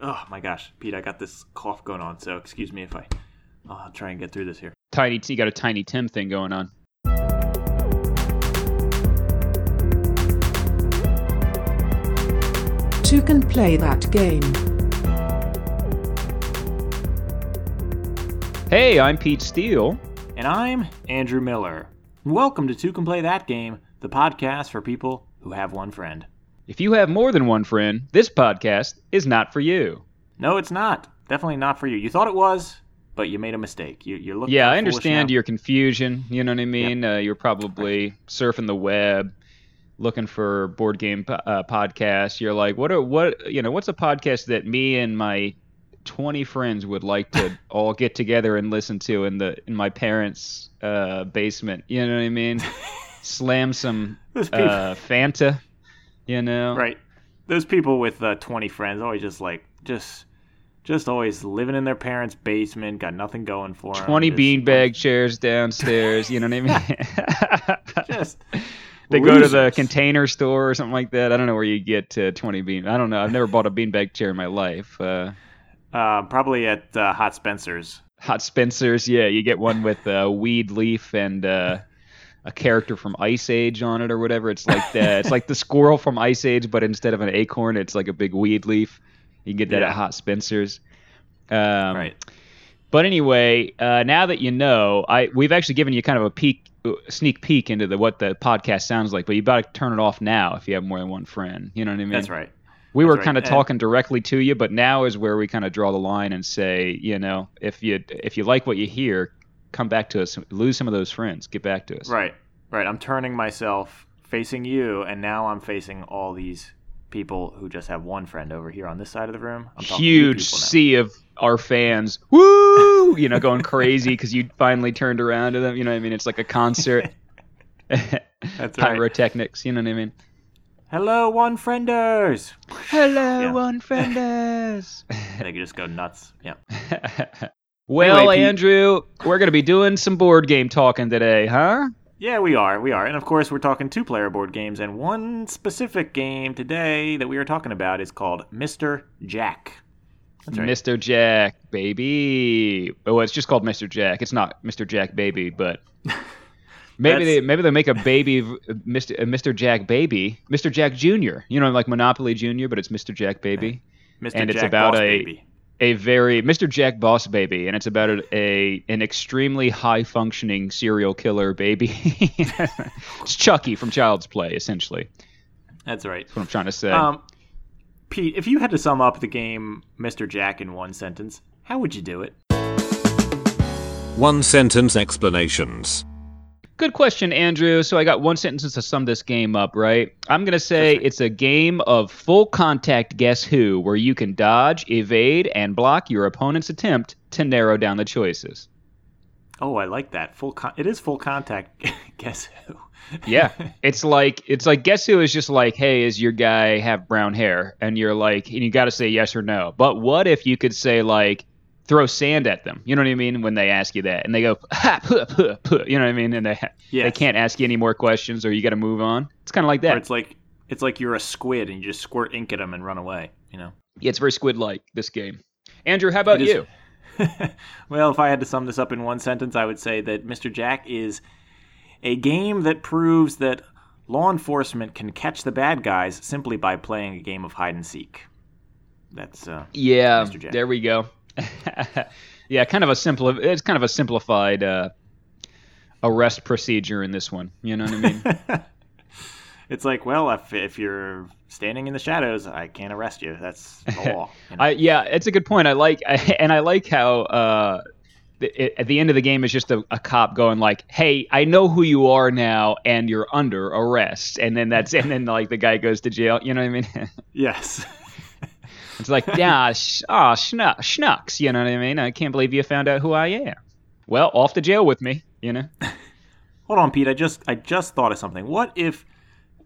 Oh my gosh, Pete, I got this cough going on, so excuse me if I. I'll try and get through this here. Tiny T got a Tiny Tim thing going on. Two can play that game. Hey, I'm Pete Steele. And I'm Andrew Miller. Welcome to Two Can Play That Game, the podcast for people who have one friend. If you have more than one friend, this podcast is not for you. No, it's not. Definitely not for you. You thought it was, but you made a mistake. You, you're looking. Yeah, I understand your confusion. You know what I mean? Uh, you're probably surfing the web, looking for board game uh, podcasts. You're like, what are what? You know, what's a podcast that me and my 20 friends would like to all get together and listen to in the in my parents' uh, basement? You know what I mean? Slam some uh, Fanta. You know, right? Those people with uh, 20 friends always just like just. Just always living in their parents' basement, got nothing going for them. 20 beanbag chairs downstairs. You know what I mean? Just They go to the container store or something like that. I don't know where you get uh, 20 bean. I don't know. I've never bought a beanbag chair in my life. Uh, Uh, probably at uh, Hot Spencer's. Hot Spencer's, yeah, you get one with a weed leaf and uh, a character from Ice Age on it or whatever. It's like that. it's like the squirrel from Ice Age, but instead of an acorn, it's like a big weed leaf. You can get that Yeah. at Hot Spencer's. Um, right. But anyway, uh, now that you know, I we've actually given you kind of a peek, sneak peek into the what the podcast sounds like. But you got to turn it off now if you have more than one friend. You know what I mean? That's right. We were right. kind of talking directly to you, but now is where we kind of draw the line and say, you know, if you if you like what you hear, come back to us. Lose some of those friends. Get back to us. Right. Right. I'm turning myself facing you, and now I'm facing all these people who just have one friend over here on this side of the room. I'm Huge sea of our fans, woo! You know, going crazy because you finally turned around to them. You know what I mean? It's like a concert. That's right. Pyrotechnics. You know what I mean? Hello, one frienders. Hello, Yeah. unfrienders. they could just go nuts. Yeah. Well, Anyway, Pete- Andrew, we're going to be doing some board game talking today, huh? Yeah, we are. We are. And of course, we're talking two player board games. And one specific game today that we are talking about is called Mr. Jack. Right. Mr. Jack, baby. Oh, it's just called Mr. Jack. It's not Mr. Jack, baby, but maybe That's- they maybe they make a baby, Mr. uh, Mr. Jack, baby, Mr. Jack Junior. You know, like Monopoly Junior, but it's Mr. Jack, baby. Mr. and it's about Boss a- Baby. A very Mr. Jack Boss baby, and it's about a, a an extremely high functioning serial killer baby. it's Chucky from Child's Play, essentially. That's right. That's what I'm trying to say. Um, Pete, if you had to sum up the game Mr. Jack in one sentence, how would you do it? One sentence explanations. Good question, Andrew. So I got one sentence to sum this game up, right? I'm going to say right. it's a game of full contact guess who, where you can dodge, evade, and block your opponent's attempt to narrow down the choices. Oh, I like that. Full con- it is full contact. Guess who? Yeah. it's like it's like guess who is just like, "Hey, is your guy have brown hair?" And you're like, and you got to say yes or no. But what if you could say like throw sand at them? You know what I mean when they ask you that. And they go, ha, puh, puh, puh. you know what I mean? And they they can't ask you any more questions or you got to move on. It's kind of like Or that. it's like it's like you're a squid and you just squirt ink at them and run away. You know. Yeah, it's very squid like this game. Andrew, how about you? well, if I had to sum this up in one sentence, I would say that Mr. Jack is a game that proves that law enforcement can catch the bad guys simply by playing a game of hide and seek. That's uh, Yeah, there we go. yeah, kind of a simple. It's kind of a simplified uh, arrest procedure in this one. You know what I mean? it's like, well, if if you're standing in the shadows, I can't arrest you. That's the law. you know? I yeah, it's a good point. I like and I like how uh, at the end of the game is just a, a cop going like, "Hey, I know who you are now, and you're under arrest." And then that's and then like the guy goes to jail. You know what I mean? yes. It's like, yeah, sh- oh, schnuck, schnucks. You know what I mean? I can't believe you found out who I am. Well, off to jail with me. You know? Hold on, Pete. I just I just thought of something. What if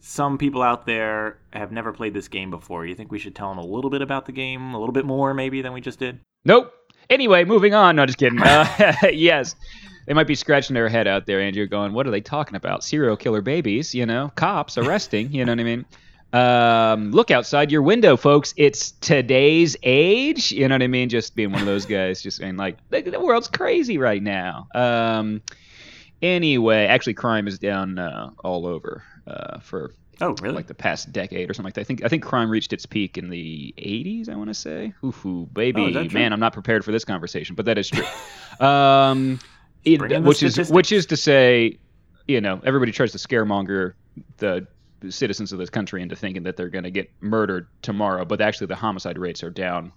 some people out there have never played this game before? You think we should tell them a little bit about the game, a little bit more maybe than we just did? Nope. Anyway, moving on. No, just kidding. Uh, yes. They might be scratching their head out there, Andrew, going, what are they talking about? Serial killer babies, you know, cops arresting, you know what I mean? Um, look outside your window, folks. It's today's age. You know what I mean? Just being one of those guys, just saying like the, the world's crazy right now. Um, anyway, actually, crime is down uh, all over uh, for Oh, really? like the past decade or something like that. I think I think crime reached its peak in the 80s. I want to say. Ooh, baby, Oh, is that true? man, I'm not prepared for this conversation, but that is true. um, it- Bring in the which is which is to say, you know, everybody tries to scaremonger the citizens of this country into thinking that they're going to get murdered tomorrow, but actually the homicide rates are down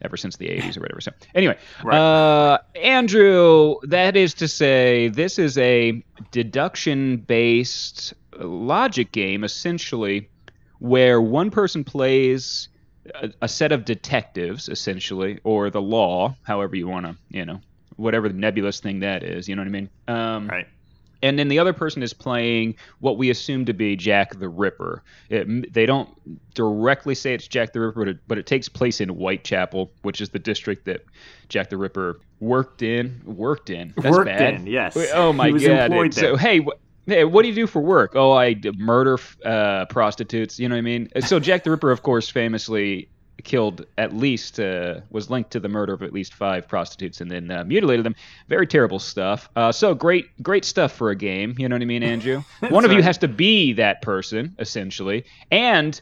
ever since the 80s or whatever. So anyway, Right. uh, Andrew, that is to say, this is a deduction-based logic game, essentially, where one person plays a, a set of detectives, essentially, or the law, however you want to, you know, whatever the nebulous thing that is. You know what I mean? Um, right. And then the other person is playing what we assume to be Jack the Ripper. It, they don't directly say it's Jack the Ripper, but it, but it takes place in Whitechapel, which is the district that Jack the Ripper worked in. Worked in. That's Worked bad. in, yes. Oh my god! employed So hey. Wh- Hey, what do you do for work? Oh, I murder uh, prostitutes. You know what I mean? So Jack the Ripper, of course, famously killed at least uh, was linked to the murder of at least five prostitutes and then uh, mutilated them. Very terrible stuff. Uh, so great, great stuff for a game. You know what I mean, Andrew? One of you has to be that person essentially, and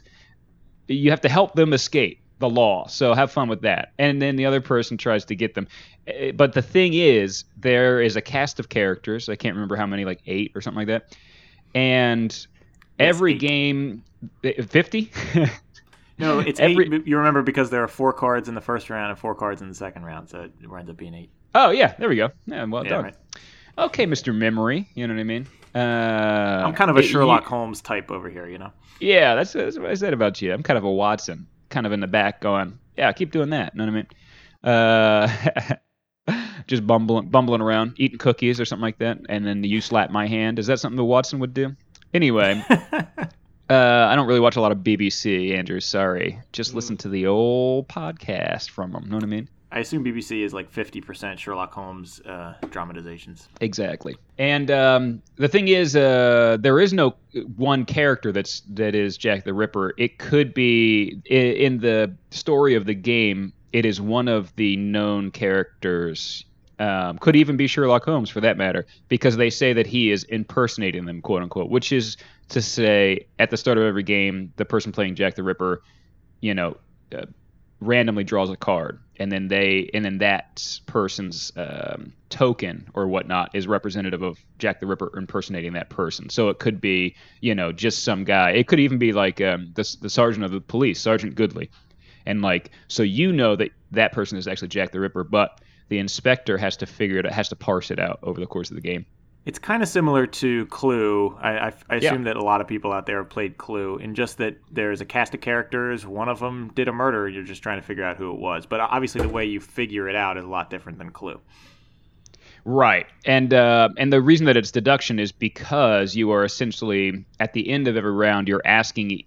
you have to help them escape the law. So have fun with that. And then the other person tries to get them. Eh, But the thing is, there is a cast of characters. I can't remember how many, like eight or something like that. And every eight. game, fifty. No, it's Every- eight. You remember because there are four cards in the first round and four cards in the second round, so it winds up being eight. oh yeah, there we go. Yeah, well Yeah, done. right. Okay, Mr. Memory. You know what I mean? Uh, I'm kind of a it- you- Sherlock Holmes type over here, you know. Yeah, that's, that's what I said about you. I'm kind of a Watson, kind of in the back going, yeah, keep doing that. You know what I mean? Uh, just bumbling, bumbling around, eating cookies or something like that, and then you slap my hand. Is that something the Watson would do? Anyway, uh, I don't really watch a lot of BBC, Andrew. Sorry. Just listen to the old podcast from them. Know what I mean? I assume BBC is like 50% Sherlock Holmes uh, dramatizations. Exactly. And um, the thing is, uh, there is no one character that's that is Jack the Ripper. It could be in the story of the game. It is one of the known characters. Um, could even be Sherlock Holmes for that matter, because they say that he is impersonating them, quote unquote. Which is to say, at the start of every game, the person playing Jack the Ripper, you know, uh, randomly draws a card and then they and then that person's um, token or whatnot is representative of jack the ripper impersonating that person so it could be you know just some guy it could even be like um, the, the sergeant of the police sergeant goodley and like so you know that that person is actually jack the ripper but the inspector has to figure it out has to parse it out over the course of the game It's kind of similar to Clue. I, I, I Yeah. assume that a lot of people out there have played Clue, in just that there's a cast of characters. One of them did a murder. You're just trying to figure out who it was. But obviously, the way you figure it out is a lot different than Clue. Right, and uh, and the reason that it's deduction is because you are essentially at the end of every round you're asking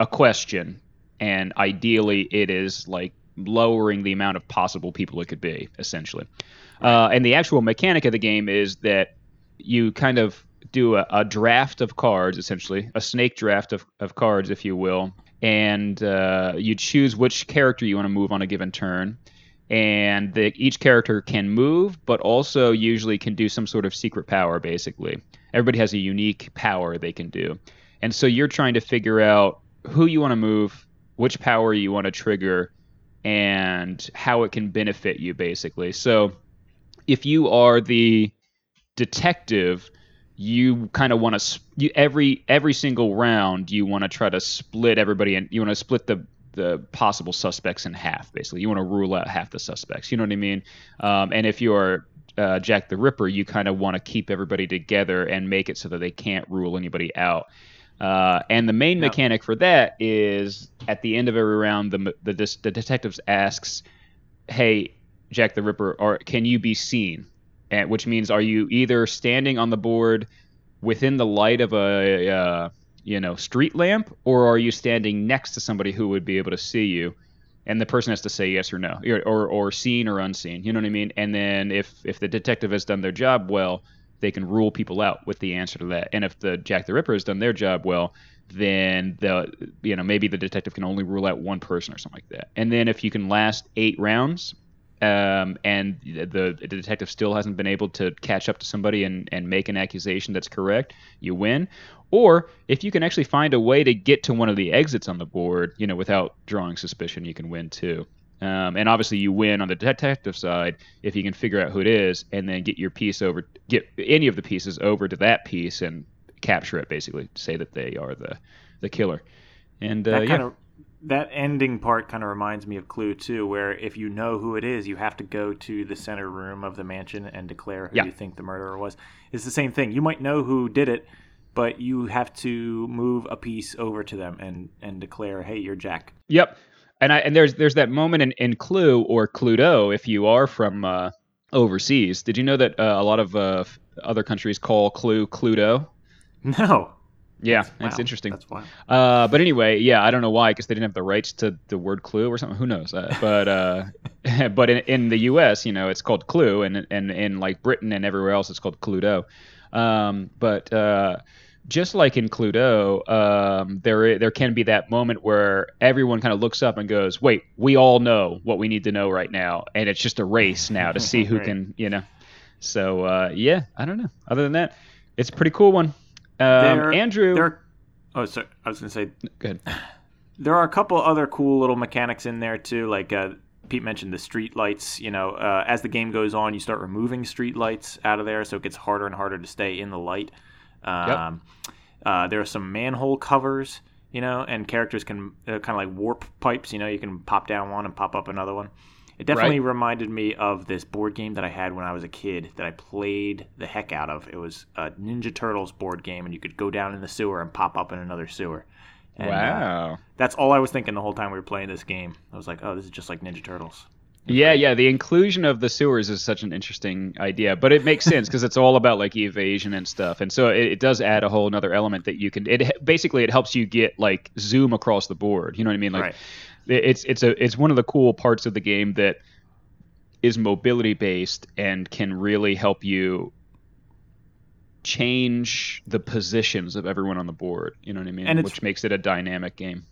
a question, and ideally it is like lowering the amount of possible people it could be, essentially. Uh, and the actual mechanic of the game is that you kind of do a, a draft of cards, essentially a snake draft of, of cards, if you will, and uh, you choose which character you want to move on a given turn and the, each character can move, but also usually can do some sort of secret power. Basically, everybody has a unique power they can do, and so you're trying to figure out who you want to move, which power you want to trigger, and how it can benefit you. Basically, so if you are the detective you kind of want to you, every every single round you want to try to split everybody and you want to split the the possible suspects in half basically. You want to rule out half the suspects you know what i mean? Um, and if you're uh, jack the ripper you kind of want to keep everybody together and make it so that they can't rule anybody out uh, and the main mechanic for that is at the end of every round the the, the, the detectives asks hey jack the ripper or can you be seen? And which means are you either standing on the board within the light of a uh, you know street lamp or are you standing next to somebody who would be able to see you? And the person has to say yes or no or, or or seen or unseen you know what i mean? And then if if the detective has done their job well they can rule people out with the answer to that. And if the Jack the Ripper has done their job well, then the you know maybe the detective can only rule out one person or something like that. And then if you can last eight rounds, um, and the, the detective still hasn't been able to catch up to somebody and, and make an accusation that's correct, you win. Or if you can actually find a way to get to one of the exits on the board, you know, without drawing suspicion, you can win too. Um, and obviously, you win on the detective side if you can figure out who it is and then get your piece over, get any of the pieces over to that piece and capture it. Basically, say that they are the the killer. And uh, that yeah, kind of that ending part kind of reminds me of Clue too, where if you know who it is, you have to go to the center room of the mansion and declare who Yeah. you think the murderer was. It's the same thing. You might know who did it, but you have to move a piece over to them and and declare, "Hey, you're Jack." Yep. And I and there's there's that moment in, in Clue or Cluedo if you are from uh, overseas. Did you know that uh, a lot of uh, other countries call Clue Cluedo? No, Yeah, Wow, it's interesting. That's wild. Uh, but anyway, yeah, I don't know why because they didn't have the rights to the word Clue or something. Who knows? Uh, but uh, but in, in the U.S., you know, it's called Clue, and and in like Britain and everywhere else, it's called Cluedo. Um, but uh, just like in Cluedo, um, there there can be that moment where everyone kind of looks up and goes, "Wait, we all know what we need to know right now," and it's just a race now to see who Right. can, you know. So uh, yeah, I don't know. Other than that, it's a pretty cool one. Um, There- Andrew, There. Oh, sorry. I was gonna say good. there are a couple other cool little mechanics in there too. Like uh, Pete mentioned, the street lights. You know, uh, as the game goes on, you start removing street lights out of there, so it gets harder and harder to stay in the light. Um, uh, there are some manhole covers. You know, and characters can uh, kind of like warp pipes. You know, you can pop down one and pop up another one. It definitely reminded me of this board game that I had when I was a kid that I played the heck out of. It was a Ninja Turtles board game, and you could go down in the sewer and pop up in another sewer. And, uh, wow. that's all I was thinking the whole time we were playing this game. I was like, oh, this is just like Ninja Turtles. Yeah, yeah. The inclusion of the sewers is such an interesting idea, but it makes sense because it's all about like evasion and stuff, and so it, it does add a whole another element that you can. It basically it helps you get like zoom across the board. You know what I mean? Like right. it's it's a it's one of the cool parts of the game that is mobility based and can really help you change the positions of everyone on the board. You know what I mean? And Which makes it a dynamic game.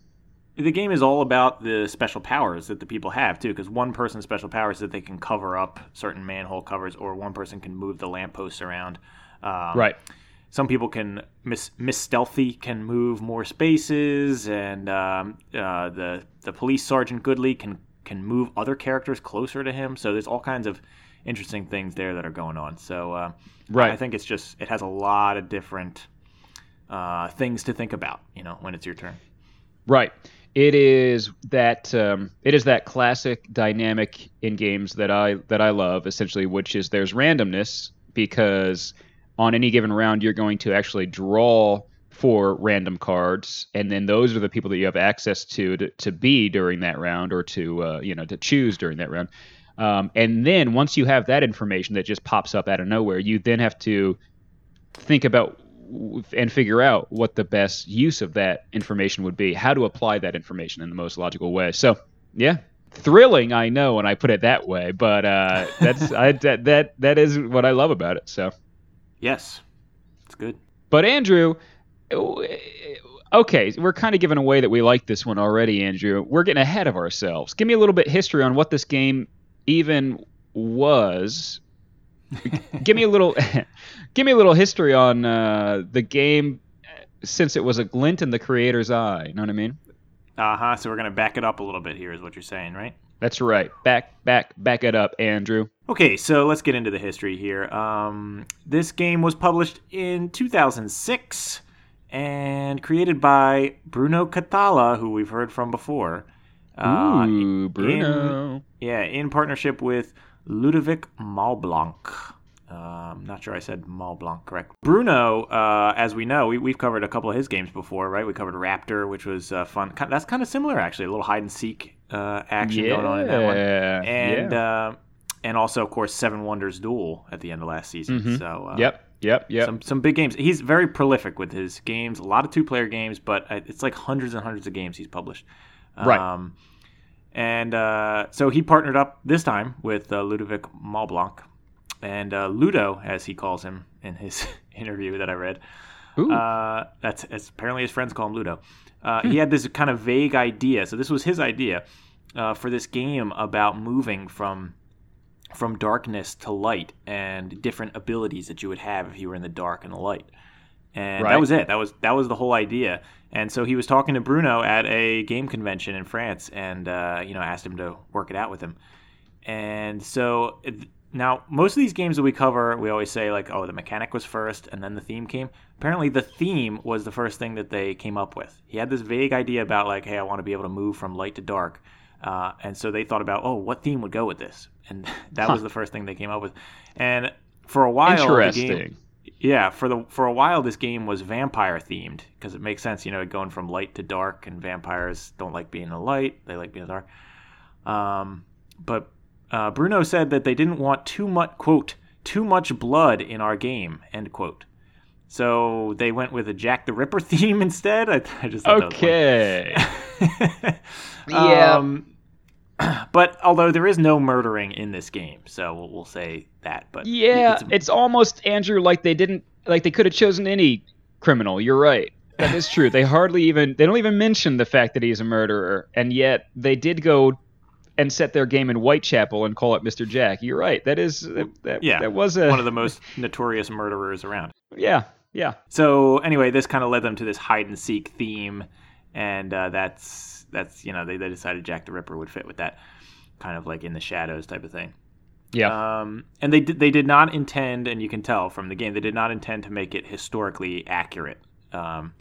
The game is all about the special powers that the people have too, because one person's special power is that they can cover up certain manhole covers, or one person can move the lampposts around. Um, Right. Some people can miss miss stealthy, can move more spaces, and um, uh, the the police sergeant Goodley can can move other characters closer to him. So there's all kinds of interesting things there that are going on. So uh, Right. I think it's just it has a lot of different uh, things to think about. You know, when it's your turn. Right. It is that um, it is that classic dynamic in games that I that I love essentially, which is there's randomness because on any given round you're going to actually draw for random cards, and then those are the people that you have access to to, to be during that round or to uh, you know to choose during that round. Um, and then once you have that information that just pops up out of nowhere, you then have to think about and figure out what the best use of that information would be, how to apply that information in the most logical way. So, yeah, thrilling, I know when I put it that way, but uh, that's I, that that that is what I love about it. So, Yes, it's good. but Andrew, okay, we're kind of giving away that we like this one already, Andrew. We're getting ahead of ourselves. Give me a little bit history on what this game even was. give me a little, give me a little history on uh, the game since it was a glint in the creator's eye. You know what I mean? Uh huh. So we're gonna back it up a little bit here, is what you're saying, right? That's right. Back, back, back it up, Andrew. Okay, so let's get into the history here. Um, this game was published in 2006 and created by Bruno Cathala, who we've heard from before. Uh, Ooh, Bruno. yeah, in partnership with Ludovic Malblanc. I'm not sure I said Malblanc correct. Bruno, uh, as we know, we, we've covered a couple of his games before, right? We covered Raptor, which was uh, fun. That's kind of similar, actually. A little hide and seek uh, action yeah, going on in that one and yeah. uh, and also of course Seven Wonders Duel at the end of last season. Mhm. So uh, yep, yep, yep. some some big games. He's very prolific with his games. A lot of two player games, but uh, it's like hundreds and hundreds of games he's published. Right. Um, and uh, so he partnered up this time with uh, Ludovic Malblanc. And uh, Ludo, as he calls him in his interview that I read. Uh, that's, that's apparently his friends call him Ludo. Uh, he had this kind of vague idea. So this was his idea uh, for this game about moving from from darkness to light and different abilities that you would have if you were in the dark and the light. And Right. that was it. That was that was the whole idea. And so he was talking to Bruno at a game convention in France, and uh, you know asked him to work it out with him. And so now most of these games that we cover, we always say like, oh, the mechanic was first, and then the theme came. Apparently, the theme was the first thing that they came up with. He had this vague idea about like, hey, I want to be able to move from light to dark. Uh, and so they thought about, oh, what theme would go with this? And that was the first thing they came up with. And for a while, the Interesting. game, yeah, for the for a while, this game was vampire themed because it makes sense, you know, going from light to dark, and vampires don't like being in the light; they like being in the dark. Um, but uh, Bruno said that they didn't want too much quote too much blood in our game end quote. So they went with a Jack the Ripper theme instead. I, I just thought that was funny. Okay. Yeah. Um, but although there is no murdering in this game, so we'll, we'll say that. But Yeah, it's- it's, almost Andrew like they didn't like they could have chosen any criminal. You're right. That is true. they hardly even they don't even mention the fact that he's a murderer, and yet they did go and set their game in Whitechapel and call it Mr. Jack. You're right. That is that, yeah, that was a one of the most notorious murderers around. yeah yeah So anyway, this kind of led them to this hide and seek theme, and uh, that's that's you know they, they decided Jack the Ripper would fit with that kind of like in the shadows type of thing. yeah. Um, and they did, they did not intend, and you can tell from the game, they did not intend to make it historically accurate um,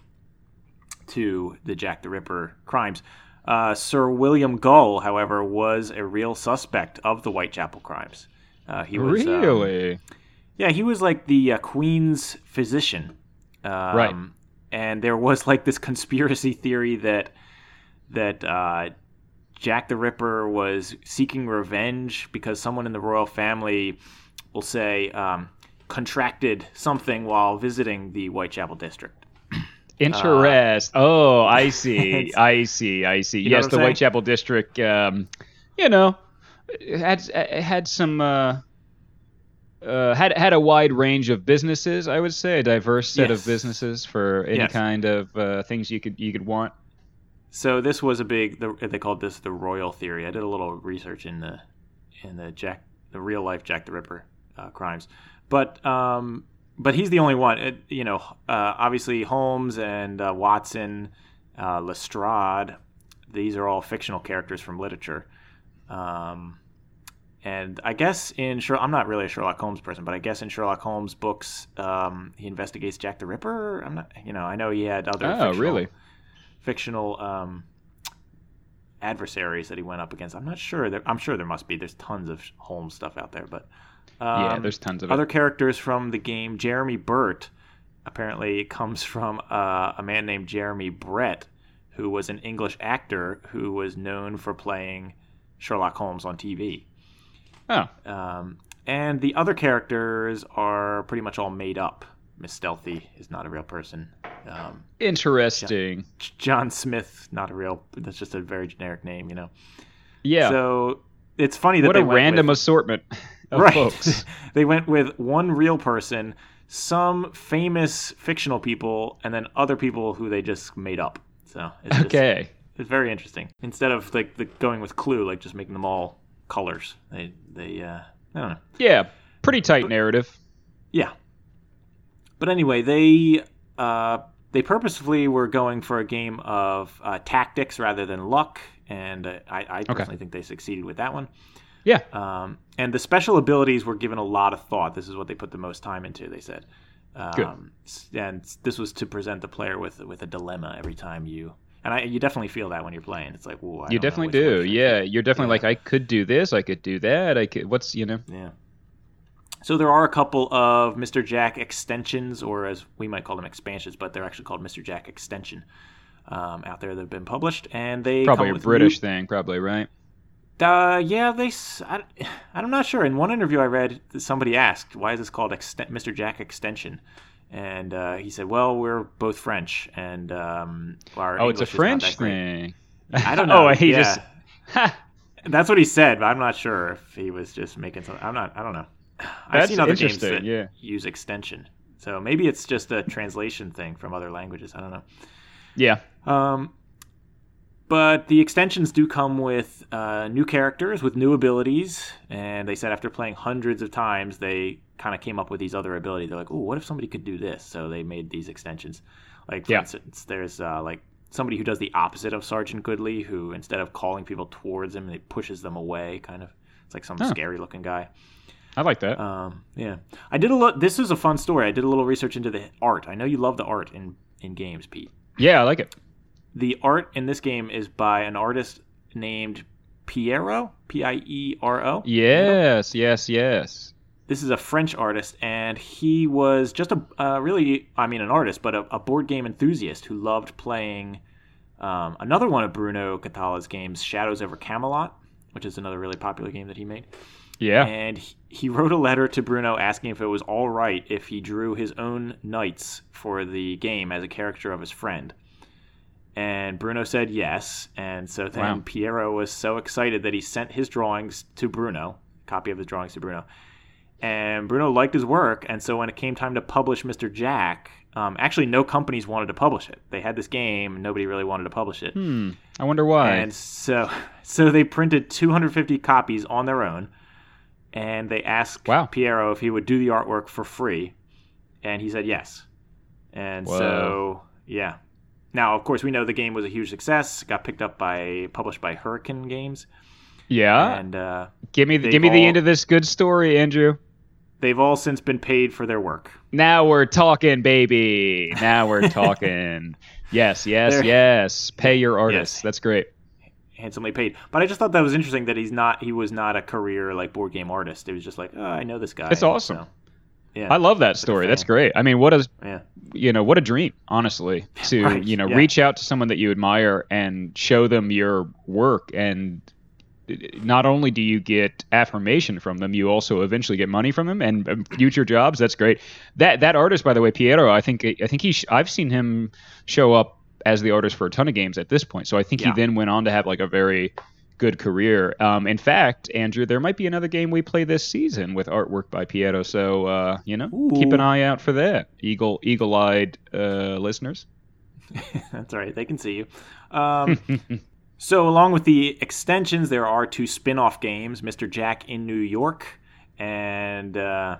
to the Jack the Ripper crimes. Uh, Sir William Gull, however, was a real suspect of the Whitechapel crimes. Uh, he was um, really? yeah, he was like the uh, Queen's physician. Um, Right. And there was like this conspiracy theory that that uh, Jack the Ripper was seeking revenge because someone in the royal family will say um, contracted something while visiting the Whitechapel district. Interest. oh, I see. uh, I see. I see. You yes, the saying? Whitechapel district. Um, you know, had had some. Uh, uh, had had a wide range of businesses. I would say a diverse set Yes. of businesses for any Yes. kind of uh, things you could you could want. So this was a big. The, they called this the royal theory. I did a little research in the in the Jack the real life Jack the Ripper uh, crimes, but um, but he's the only one. It, you know, uh, obviously Holmes and uh, Watson, uh, Lestrade. These are all fictional characters from literature. Um, and I guess in Sherlock, I'm not really a Sherlock Holmes person, but I guess in Sherlock Holmes books, um, he investigates Jack the Ripper. I'm not, you know, I know he had other. Oh, fictional- really? fictional um, adversaries that he went up against. I'm not sure. There, I'm sure there must be. There's tons of Holmes stuff out there, but um, yeah, there's tons of other it. characters from the game. Jeremy Bert apparently comes from uh, a man named Jeremy Brett, who was an English actor who was known for playing Sherlock Holmes on TV. Oh, Um, and the other characters are pretty much all made up. Miss Stealthy is not a real person. Um, interesting. J- John Smith, not a real. That's just a very generic name, you know. Yeah. So it's funny that what a random with, assortment right. folks. they went with one real person, some famous fictional people, and then other people who they just made up. So it's just- Okay. it's very interesting. Instead of like the, going with Clue, like just making them all colors. They they uh, I don't know. Yeah. Pretty tight narrative. Yeah. But anyway, they uh, they purposefully were going for a game of uh, tactics rather than luck, and uh, I, I personally think they succeeded with that one. Yeah. Um, and the special abilities were given a lot of thought. This is what they put the most time into. They said, um, s- and this was to present the player with with a dilemma every time you. And I, you definitely feel that when you're playing. It's like, whoa, I you don't know definitely do. Yeah. You're definitely Yeah. like, I could do this. I could do that. I could. What's you know? Yeah. So there are a couple of Mr. Jack extensions, or as we might call them expansions, but they're actually called Mr. Jack Extension um, out there that have been published, and they Probably a British new- thing. Probably right. Uh, yeah, they. I, am not sure. In one interview I read, somebody asked, "Why is this called Exten- Mr. Jack Extension?" And uh, he said, "Well, we're both French, and um, our Oh, it's a English is not French that great." thing. I don't know. oh, he yeah. just. That's what he said, but I'm not sure if he was just making some. I'm not. I don't know. I've That's seen other games that yeah. use extension. So maybe it's just a translation thing from other languages. I don't know. Yeah. Um, but the extensions do come with uh, new characters with new abilities, and they said after playing hundreds of times, they kind of came up with these other abilities. They're like, "Oh, what if somebody could do this?" So they made these extensions. Like for Yeah. instance, there's uh, like somebody who does the opposite of Sergeant Goodley, who instead of calling people towards him, he pushes them away. Kind of, it's like some Huh. scary looking guy. I like that. Um, yeah, I did a lot. This is a fun story. I did a little research into the art. I know you love the art in in games, Pete. yeah, I like it. The art in this game is by an artist named Piero, P I E R O. Yes, yes, yes. This is a French artist, and he was just a uh, really, I mean, an artist, but a, a board game enthusiast who loved playing um, another one of Bruno Cathala's games, Shadows Over Camelot, which is another really popular game that he made. Yeah. And he, he wrote a letter to Bruno asking if it was all right if he drew his own knights for the game as a character of his friend. And Bruno said yes. And so then Wow. Piero was so excited that he sent his drawings to Bruno, copy of his drawings to Bruno. And Bruno liked his work. And so when it came time to publish Mr. Jack, um, actually, no companies wanted to publish it. They had this game, and nobody really wanted to publish it. Hmm. I wonder why. And so, so they printed 250 copies on their own, and they asked Wow. Piero if he would do the artwork for free, and he said yes. And Whoa. so, yeah. Now, of course, we know the game was a huge success. Got picked up by, published by Hurricane Games, yeah. and uh, give me the, give me the end of this good story, Andrew. they've all since been paid for their work. Now we're talking, baby. Now we're talking. yes, yes, There- yes. Pay your artists. Yes. That's great. handsomely paid. But I just thought that was interesting that he's not he was not a career like board game artist. It was just like, oh, I know this guy. It's awesome. So, yeah. I love that story. That's great. I mean, what a yeah. you know what a dream, honestly, to Right, you know yeah. reach out to someone that you admire and show them your work and not only do you get affirmation from them, you also eventually get money from them and um, future jobs. That's great. That that artist, by the way, Piero, I think I think he sh- I've seen him show up as the artist for a ton of games at this point. So I think Yeah. he then went on to have like a very good career. Um, in fact, Andrew, there might be another game we play this season with artwork by Piero. So uh, you know, keep an eye out for that. Eagle eagle-eyed uh, listeners. That's all right. They can see you. Um, so, along with the extensions, there are two spin off games Mr. Jack in New York and uh,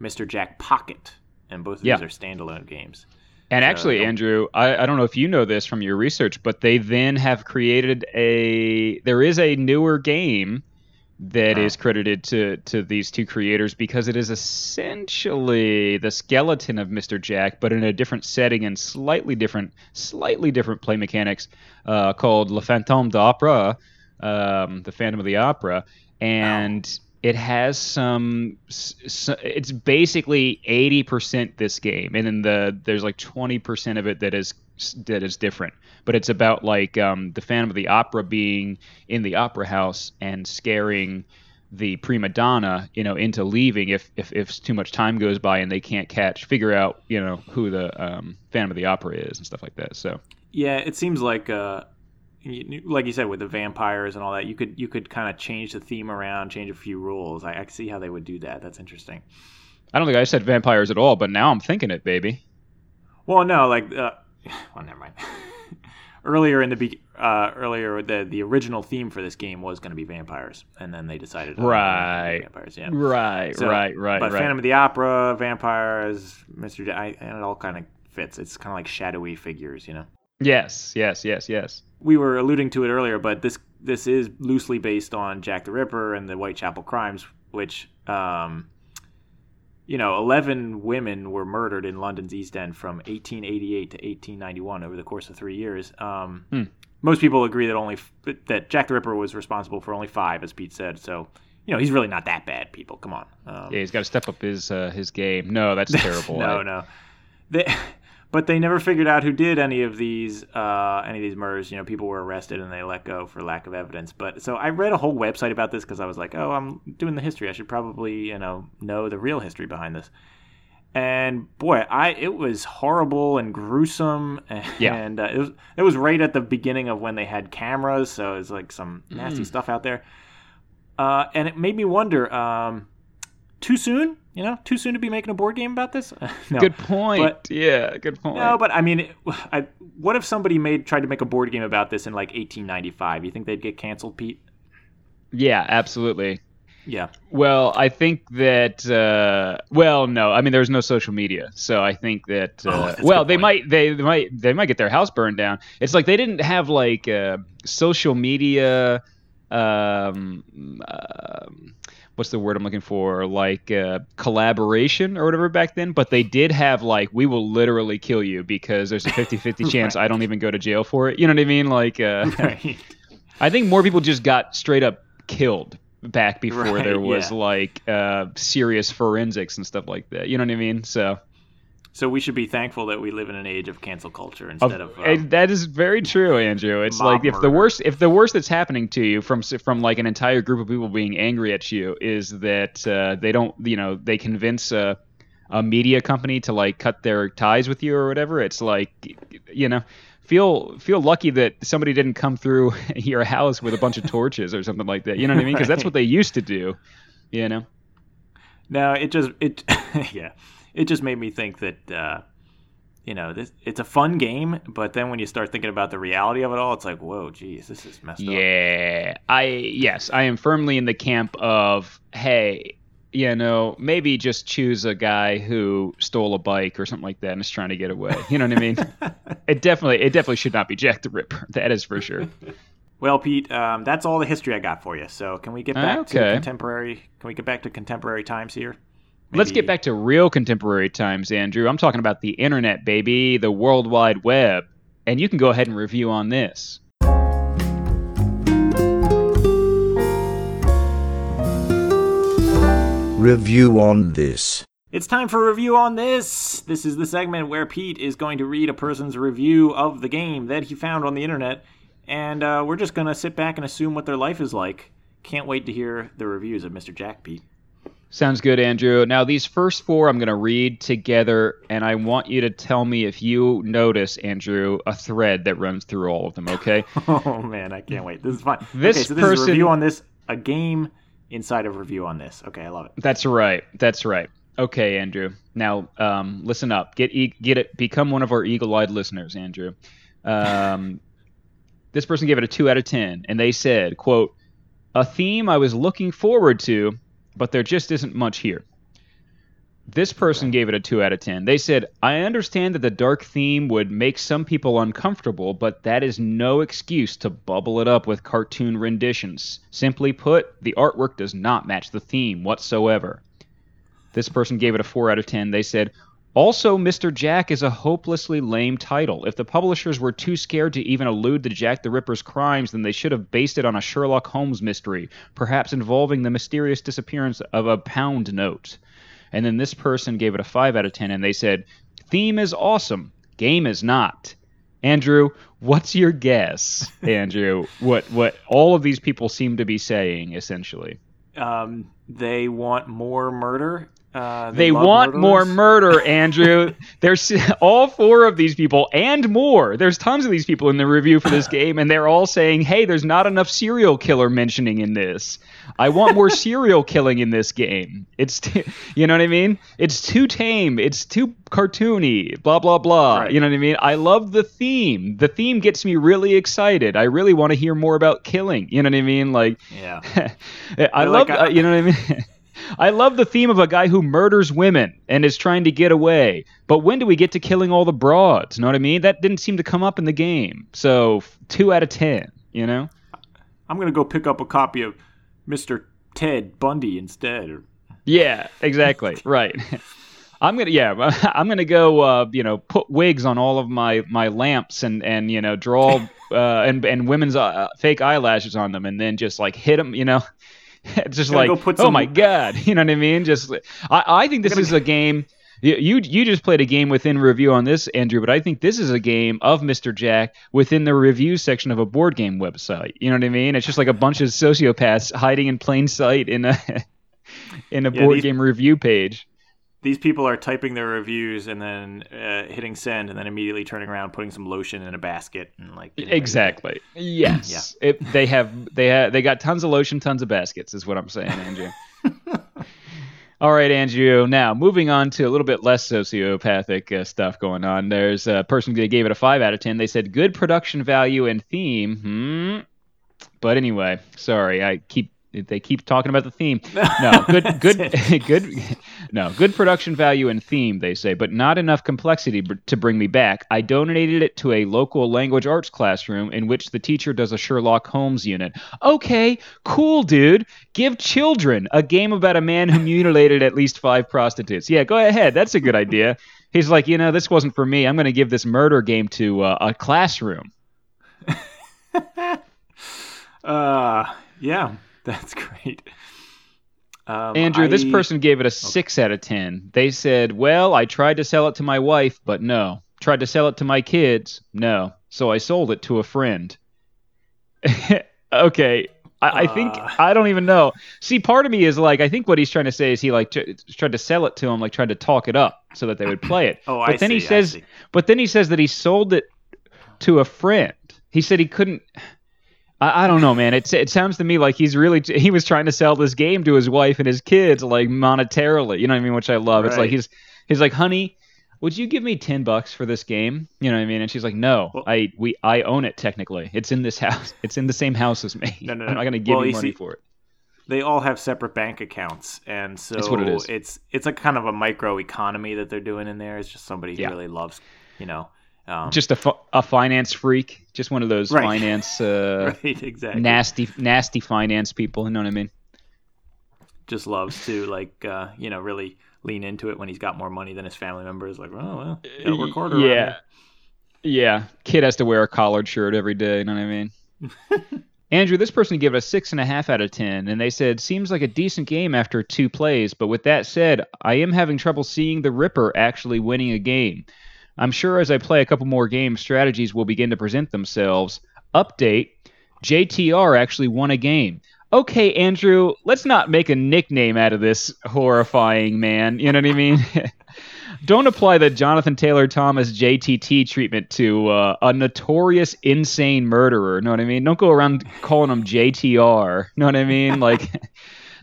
Mr. Jack Pocket. And both of Yeah. these are standalone games. And actually, don't- Andrew, I, I don't know if you know this from your research, but they then have created a. There is a newer game that is Oh. credited to to these two creators because it is essentially the skeleton of Mr. Jack, but in a different setting and slightly different, slightly different play mechanics, uh, called Le Fantôme d'Opera, um, the Phantom of the Opera, and it has some. It's basically eighty percent this game, and then the there's like twenty percent of it that is that is different. But it's about like um, the Phantom of the Opera being in the opera house and scaring the prima donna, you know, into leaving if, if if too much time goes by and they can't catch, figure out, you know, who the um, Phantom of the Opera is and stuff like that. So Yeah, it seems like. Uh, like you said, with the vampires and all that, you could you could kind of change the theme around, change a few rules. I, I see how they would do that. That's interesting. I don't think I said vampires at all, but now I'm thinking it, baby. Well, no, like, uh, well, never mind. earlier in the be- uh, earlier the the original theme for this game was going to be vampires, and then they decided oh, we're not gonna do Right. vampires, yeah. Right, So, right, right, But right. Phantom of the Opera, vampires, Mister, J- I, and it all kind of fits. It's kind of like shadowy figures, you know. Yes, yes, yes, yes. We were alluding to it earlier, but this this is loosely based on Jack the Ripper and the Whitechapel crimes, which. Um, you know, 11 women were murdered in London's East End from 1888 to 1891 over the course of three years. Um, Hmm. Most people agree that only f- that Jack the Ripper was responsible for only five, as Pete said. So, you know, he's really not that bad. People, come on. Um, Yeah, he's got to step up his uh, his game. No, that's terrible. no, I- no. But they never figured out who did any of these uh, any of these murders. You know, people were arrested and they let go for lack of evidence. But so I read a whole website about this because I was like, oh, I'm doing the history. I should probably you know know the real history behind this. And boy, I it was horrible and gruesome, and Yeah. uh, it was it was right at the beginning of when they had cameras, so it's like some nasty Mm. stuff out there. Uh, and it made me wonder, um, too soon? You know, too soon to be making a board game about this. no. Good point. But- yeah, good point. No, but I mean, I, what if somebody made tried to make a board game about this in like 1895? You think they'd get canceled, Pete? yeah, absolutely. Yeah. Well, I think that. Uh, well, no, I mean there's no social media, so I think that. Oh, Uh, a well, they point. might they, they might they might get their house burned down. It's like they didn't have like uh, social media. Um, um, what's the word I'm looking for? Like uh, collaboration or whatever back then. But they did have like we will literally kill you because there's a 50-50 chance I don't even go to jail for it. You know what I mean? Like. Uh, Right. I think more people just got straight up killed back before Right, there was yeah. like uh, serious forensics and stuff like that. You know what I mean? So So we should be thankful that we live in an age of cancel culture instead of. um, that is very true, Andrew. It's like if the worst if the worst that's happening to you from from like an entire group of people being angry at you is that uh, they don't you know they convince a a media company to like cut their ties with you or whatever. It's like you know. Feel feel lucky that somebody didn't come through your house with a bunch of torches or something like that. You know what I mean? Because that's what they used to do. You know. No, it just it yeah, it just made me think that uh, you know this it's a fun game, but then when you start thinking about the reality of it all, it's like whoa, geez, this is messed up. Yeah, I yes, I am firmly in the camp of hey, you know, maybe just choose a guy who stole a bike or something like that and is trying to get away. You know what I mean? it definitely, it definitely should not be Jack the Ripper. That is for sure. Well, Pete, um, that's all the history I got for you. So can we get back to Okay. contemporary? Can we get back to contemporary times here? Let's get back to real contemporary times, Andrew. I'm talking about the internet, baby, the World Wide Web, and you can go ahead and review on this. Review on this. It's time for review on this. This is the segment where Pete is going to read a person's review of the game that he found on the internet, and uh, we're just going to sit back and assume what their life is like. Can't wait to hear the reviews of Mr. Jack Pete. Sounds good, Andrew. Now, these first four I'm going to read together, and I want you to tell me if you notice, Andrew, a thread that runs through all of them, okay? Oh man, I can't wait. This is fun. This okay, so this is a person- review on this, a game inside of review on this. Okay, I love it. That's right. That's right. Okay, Andrew. Now, um, listen up. Get e- get it. Become one of our eagle-eyed listeners, Andrew. Um, this person gave it a two out of ten, and they said, "quote A theme I was looking forward to, but there just isn't much here." This person gave it a 2 out of 10. They said, I understand that the dark theme would make some people uncomfortable, but that is no excuse to bubble it up with cartoon renditions. Simply put, the artwork does not match the theme whatsoever. This person gave it a 4 out of 10. They said, also, Mr. Jack is a hopelessly lame title. If the publishers were too scared to even allude to Jack the Ripper's crimes, then they should have based it on a Sherlock Holmes mystery, perhaps involving the mysterious disappearance of a pound note. And then this person gave it a 5 out of 10 and they said, Theme is awesome, game is not. Andrew, what's your guess, Andrew? what what all of these people seem to be saying essentially? Um, they want more murder. Uh, They want more murder, Andrew. There's all four of these people and more. There's tons of these people in the review for this game, and they're all saying, "Hey, there's not enough serial killer mentioning in this. I want more serial killing in this game. It's, t- you know what I mean? It's too tame. It's too cartoony. Blah blah blah. Right. You know what I mean? I love the theme. The theme gets me really excited. I really want to hear more about killing. You know what I mean? Like, Yeah. I love, like, uh, uh, you know what I mean. I love the theme of a guy who murders women and is trying to get away. But when do we get to killing all the broads? Know what I mean? That didn't seem to come up in the game. So two out of ten. You know? I'm gonna go pick up a copy of Mr. Ted Bundy instead. Yeah, exactly. right. I'm gonna yeah, I'm gonna go uh, you know put wigs on all of my my lamps and and you know draw uh, and and women's uh, fake eyelashes on them and then just like hit them you know it's just like go oh my god you know what I mean just I I think this is a game. You, you you just played a game within review on this, Andrew, but I think this is a game of Mr. Jack within the review section of a board game website. You know what I mean? It's just like a bunch of sociopaths hiding in plain sight in a in a Yeah, board these- game review page. These people are typing their reviews and then uh, hitting send and then immediately turning around, putting some lotion in a basket and like getting ready Exactly. Yes. It, they have they have they got tons of lotion, tons of baskets. Is what I'm saying, Andrew. All right, Andrew. Now, moving on to a little bit less sociopathic uh, stuff going on. There's a person that gave it a 5 out of 10. They said good production value and theme. Hmm. But anyway, sorry. I keep they keep talking about the theme. No, good good good no, good production value and theme they say, but not enough complexity br- to bring me back. I donated it to a local language arts classroom in which the teacher does a Sherlock Holmes unit. Okay, cool dude. Give children a game about a man who mutilated at least 5 prostitutes. Yeah, go ahead. That's a good idea. He's like, "You know, this wasn't for me. I'm going to give this murder game to uh, a classroom." Uh, yeah, that's great. Um, Andrew, this person gave it a six out of ten. They said, "Well, I tried to sell it to my wife, but no. Tried to sell it to my kids, no. So I sold it to a friend." okay, I, I think Uh. I don't even know. See, part of me is like, I think what he's trying to say is he like t- tried to sell it to him, like tried to talk it up so that they would play it. Oh, but I then he see, I says, see. but then he says that he sold it to a friend. He said he couldn't. I, I don't know, man. It it sounds to me like he's really he was trying to sell this game to his wife and his kids, like monetarily. You know what I mean? Which I love. It's like he's he's like, honey, would you give me ten bucks for this game? You know what I mean? And she's like, no, Well- I we I own it technically. It's in this house. It's in the same house as me. No, no, I'm not gonna give Well, you you money see- for it. they all have separate bank accounts, and so That's what it is. it's it's a kind of a micro economy that they're doing in there. It's just somebody who Yeah. really loves, you know, um, Just a fi- a finance freak, just one of those Right. finance uh, right, exactly. nasty nasty finance people. You know what I mean? Just loves to like, uh, you know, really lean into it when he's got more money than his family members. Like, oh well, gotta work harder. Yeah. Yeah. Kid has to wear a collared shirt every day, you know what I mean? Andrew, this person gave it a six and a half out of ten, and they said seems like a decent game after two plays, but with that said, I am having trouble seeing the Ripper actually winning a game. I'm sure as I play a couple more games, strategies will begin to present themselves. Update: JTR actually won a game. Okay, Andrew, let's not make a nickname out of this horrifying man. You know what I mean? Don't apply the Jonathan Taylor Thomas JTT treatment to uh, a notorious insane murderer. You know what I mean? Don't go around calling him JTR. You know what I mean? Like,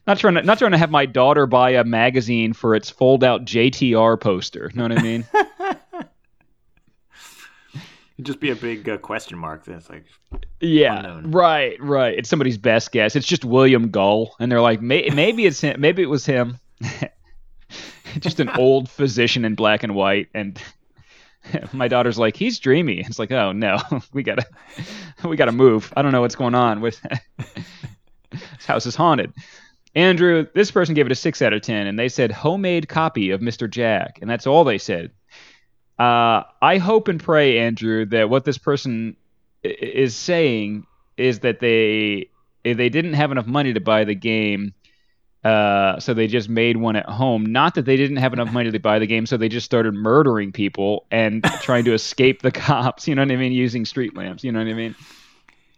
not trying to not trying to have my daughter buy a magazine for its fold out JTR poster. You know what I mean? It'd just be a big uh, question mark. That's like, Yeah, Unknown. right, right. It's somebody's best guess. It's just William Gull, and they're like, May- maybe it's him. Maybe it was him. just an old physician in black and white, and my daughter's like, he's dreamy. It's like, oh no, we gotta, we gotta move. I don't know what's going on with. this house is haunted. Andrew, this person gave it a six out of ten, and they said homemade copy of Mr. Jack, and that's all they said. Uh, I hope and pray, Andrew, that what this person i- is saying is that they they didn't have enough money to buy the game, uh, so they just made one at home. Not that they didn't have enough money to buy the game, so they just started murdering people and trying to escape the cops. You know what I mean? Using street lamps. You know what I mean?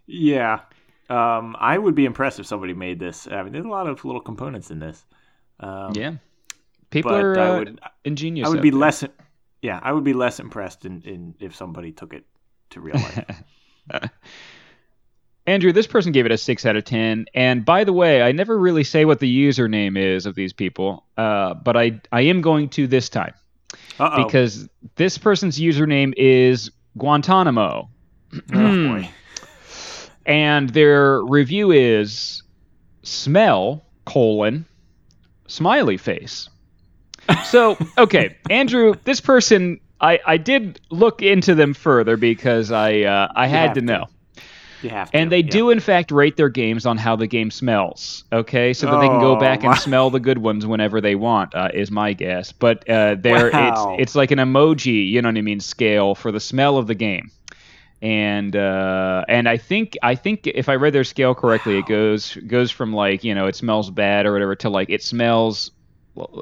yeah. Um, I would be impressed if somebody made this. I mean, there's a lot of little components in this. Um, Yeah. People are I uh, would, ingenious. I would be there. less. Yeah, I would be less impressed in, in if somebody took it to real life. Andrew, this person gave it a six out of ten. And by the way, I never really say what the username is of these people, uh, but I I am going to this time Uh-oh. because this person's username is Guantanamo, oh boy. and their review is smell colon smiley face. So okay, Andrew, this person I I did look into them further because I uh, I had to to. know. You have to. And they yeah. do, in fact, rate their games on how the game smells. Okay, so that they can go Oh, back and smell the good ones whenever they want. Uh, is my guess. But uh, there, Wow. it's it's like an emoji, you know what I mean, scale for the smell of the game. And uh, and I think I think if I read their scale correctly, it goes goes from like you know it smells bad or whatever to like it smells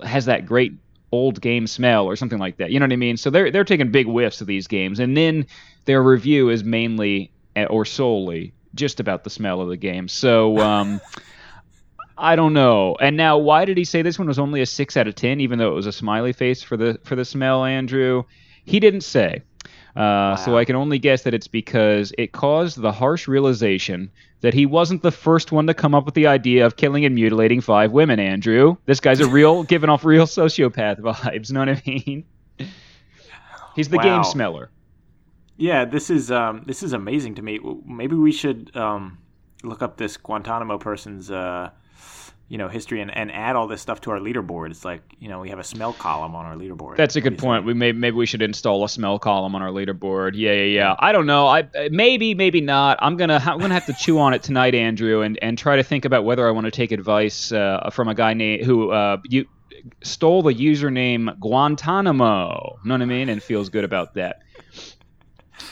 has that great old game smell or something like that. You know what I mean? So they're they're taking big whiffs of these games, and then their review is mainly eh, or solely just about the smell of the game. So um, I don't know. And now, why did he say this one was only a six out of ten, even though it was a smiley face for the for the smell, Andrew? He didn't say. Uh, So I can only guess that it's because it caused the harsh realization that he wasn't the first one to come up with the idea of killing and mutilating five women, Andrew. This guy's a real, giving off real sociopath vibes, know what I mean? He's the Wow. game smeller. Yeah, this is um, this is amazing to me. Maybe we should um, look up this Guantanamo person's uh, you know history and, and add all this stuff to our leaderboard. It's like you know we have a smell column on our leaderboard. That's a good point. think? We may maybe we should install a smell column on our leaderboard. Yeah, yeah, yeah. I don't know. I maybe maybe not. I'm gonna I'm gonna have to chew on it tonight, Andrew, and and try to think about whether I want to take advice uh, from a guy named who uh, you stole the username Guantanamo. Know what I mean? And feels good about that.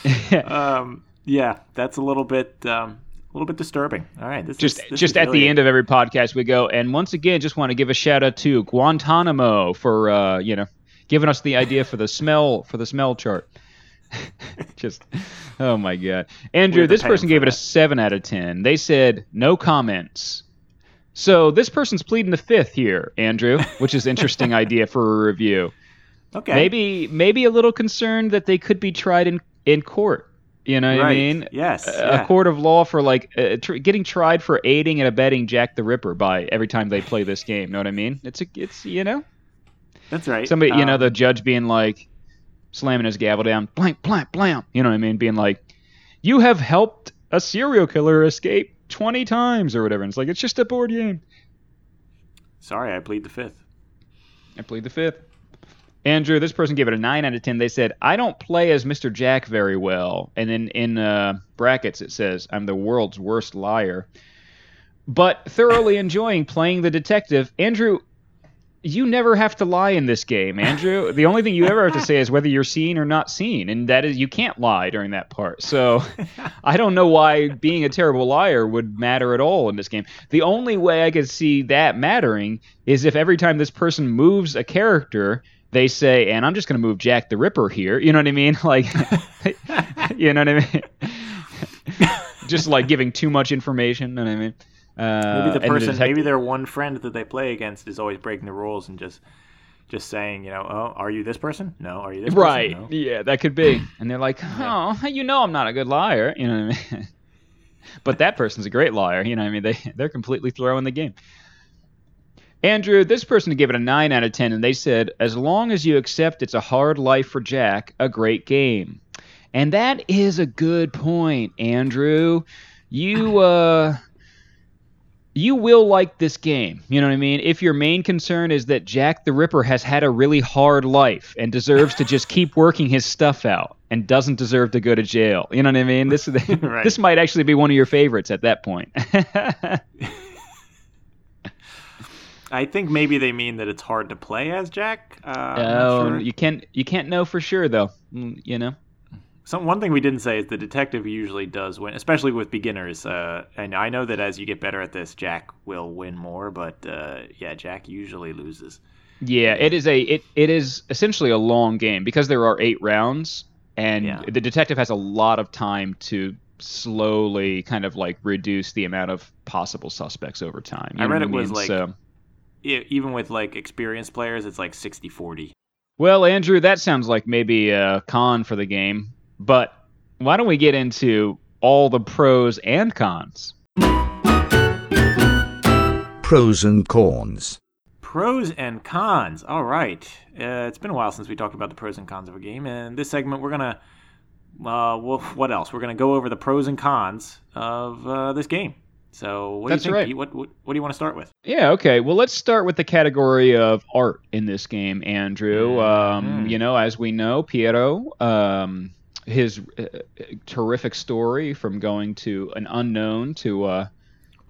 Um, yeah, that's a little bit um, a little bit disturbing. All right, this just is, this just is at really the end of every podcast we go. And once again just want to give a shout out to guantanamo for uh you know giving us the idea for the smell for the smell chart. Just oh my god. Andrew this person gave it a 7 out of 10 they said no comments. So this person's pleading the fifth here andrew which is interesting idea for a review. Okay, maybe maybe a little concerned that they could be tried in in court you know what i mean Yes, a yeah. court of law for like uh, tr- getting tried for aiding and abetting Jack the Ripper by every time they play this game. You know what I mean? It's a, it's you know That's right. somebody you know Um, the judge being like slamming his gavel down, blank blank blam. You know what I mean? Being like, you have helped a serial killer escape twenty times or whatever. And it's like it's just a board game. Sorry, I plead the fifth. I played the fifth. Andrew, this person gave it a nine out of ten. They said, "I don't play as Mr. Jack very well," and then in uh, brackets it says, "I'm the world's worst liar," but thoroughly enjoying playing the detective. Andrew, you never have to lie in this game, Andrew. the only thing you ever have to say is whether you're seen or not seen, and that is you can't lie during that part. So, I don't know why being a terrible liar would matter at all in this game. The only way I could see that mattering is if every time this person moves a character, they say, and I'm just going to move Jack the Ripper here. You know what I mean? Like, you know what I mean? just like giving too much information. You know what I mean? Uh, Maybe the and person, detect- maybe their one friend that they play against is always breaking the rules and just just saying, you know, oh, are you this person? No, are you this Right. person? No. Yeah, that could be. And they're like, oh, you know I'm not a good liar. You know what I mean? but that person's a great liar. You know what I mean? They, they're completely throwing the game. Andrew, this person gave it a 9 out of 10, and they said, as long as you accept it's a hard life for Jack, a great game. And that is a good point, Andrew. You, uh. You will like this game. You know what I mean? If your main concern is that Jack the Ripper has had a really hard life and deserves to just keep working his stuff out and doesn't deserve to go to jail. You know what I mean? This Right. this might actually be one of your favorites at that point. I think maybe they mean that it's hard to play as Jack. Uh, Oh, sure. you can't you can't know for sure though. Mm, You know. Some one thing we didn't say is the detective usually does win, especially with beginners. Uh, and I know that as you get better at this, Jack will win more. But uh, yeah, Jack usually loses. Yeah, it is a it, it is essentially a long game because there are eight rounds, and Yeah. the detective has a lot of time to slowly kind of like reduce the amount of possible suspects over time. You I read it was mean? like- So- even with like experienced players, it's like 60-40. well, Andrew, that sounds like maybe a con for the game, but why don't we get into all the pros and cons? Pros and cons. Pros and cons. All right. Uh, it's been a while since we talked about the pros and cons of a game, and this segment we're gonna. Uh, well, what else? We're gonna go over the pros and cons of uh, this game. So, what That's do you think? right. What, what What do you want to start with? Yeah, okay. Well, let's start with the category of art in this game, Andrew. Um, Mhm. you know, as we know, Piero, um, his uh, terrific story from going to an unknown to uh,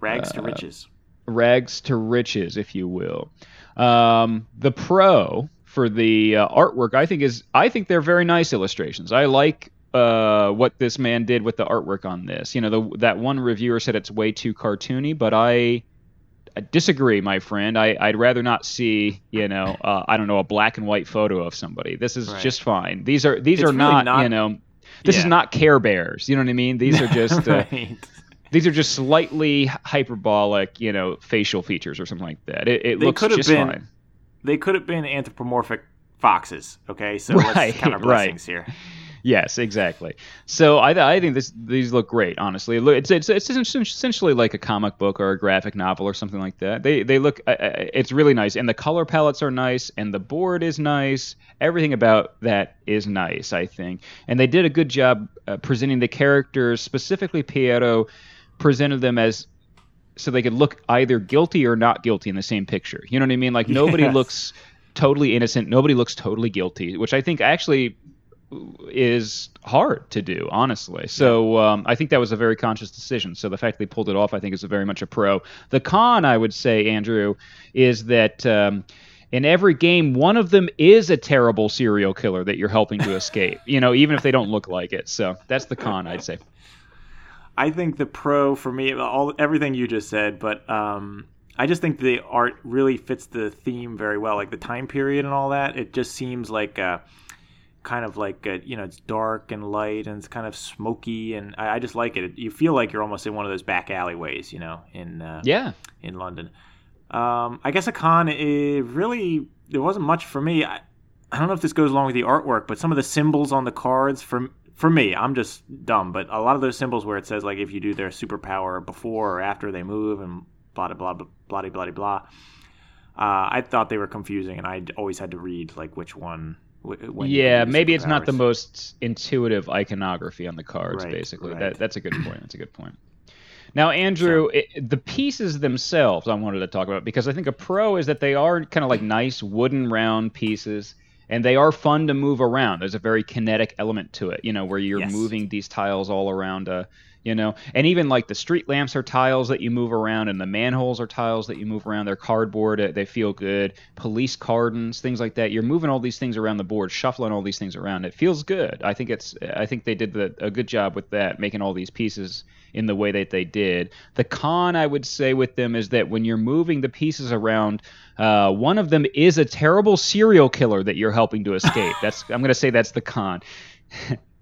Rags to Uh, riches. rags to riches, if you will. Um, the pro for the uh, artwork, I think is I think they're very nice illustrations. I like uh, what this man did with the artwork on this. You know, the, that one reviewer said it's way too cartoony, but I. I disagree, my friend. I, I'd rather not see, you know, uh, I don't know, a black and white photo of somebody. This is Right. just fine. These are these It's are really not, not- you know, this is not Care Bears. You know what I mean? These are just uh, right. these are just slightly hyperbolic, you know, facial features or something like that. It, it They looks could have just been- fine. They could have been anthropomorphic foxes. Okay, so Right, let's count our right. blessings here. Yes, exactly. So I, I think this these look great. Honestly, it's it's it's essentially like a comic book or a graphic novel or something like that. They they look it's really nice, and the color palettes are nice, and the board is nice. Everything about that is nice, I think, and they did a good job uh, presenting the characters. Specifically, Piero presented them as so they could look either guilty or not guilty in the same picture. You know what I mean? Like nobody Yes. looks totally innocent. Nobody looks totally guilty, which I think actually is hard to do, honestly. So um, I think that was a very conscious decision. So the fact they pulled it off, I think, is a very much a pro. The con, I would say, Andrew, is that. Um, in every game, one of them is a terrible serial killer that you're helping to escape. You know, even if they don't look like it. So that's the con, I'd say. I think the pro for me, all everything you just said, but um, I just think the art really fits the theme very well, like the time period and all that. It just seems like uh, kind of like uh you know it's dark and light and it's kind of smoky, and I, I just like it. You feel like you're almost in one of those back alleyways, you know, in uh, Yeah. in London. Um, I guess a con, it really there wasn't much for me. I, I don't know if this goes along with the artwork, but some of the symbols on the cards for for me, I'm just dumb, but a lot of those symbols where it says like if you do their superpower before or after they move and blah blah blah blah blah blah blah. Uh, I thought they were confusing, and I always had to read like which one. Yeah, maybe it's not the most intuitive iconography on the cards. Right, basically, right. that that's a good point. That's a good point. Now, Andrew, it, the pieces themselves, I wanted to talk about because I think a pro is that they are kind of like nice wooden round pieces, and they are fun to move around. There's a very kinetic element to it, you know, where you're Yes. moving these tiles all around a. You know, and even like the street lamps are tiles that you move around, and the manholes are tiles that you move around. They're cardboard; uh, they feel good. Police cordons, things like that. You're moving all these things around the board, shuffling all these things around. It feels good. I think it's. I think they did the, a good job with that, making all these pieces in the way that they did. The con, I would say, with them is that when you're moving the pieces around, uh, one of them is a terrible serial killer that you're helping to escape. That's. I'm going to say that's the con.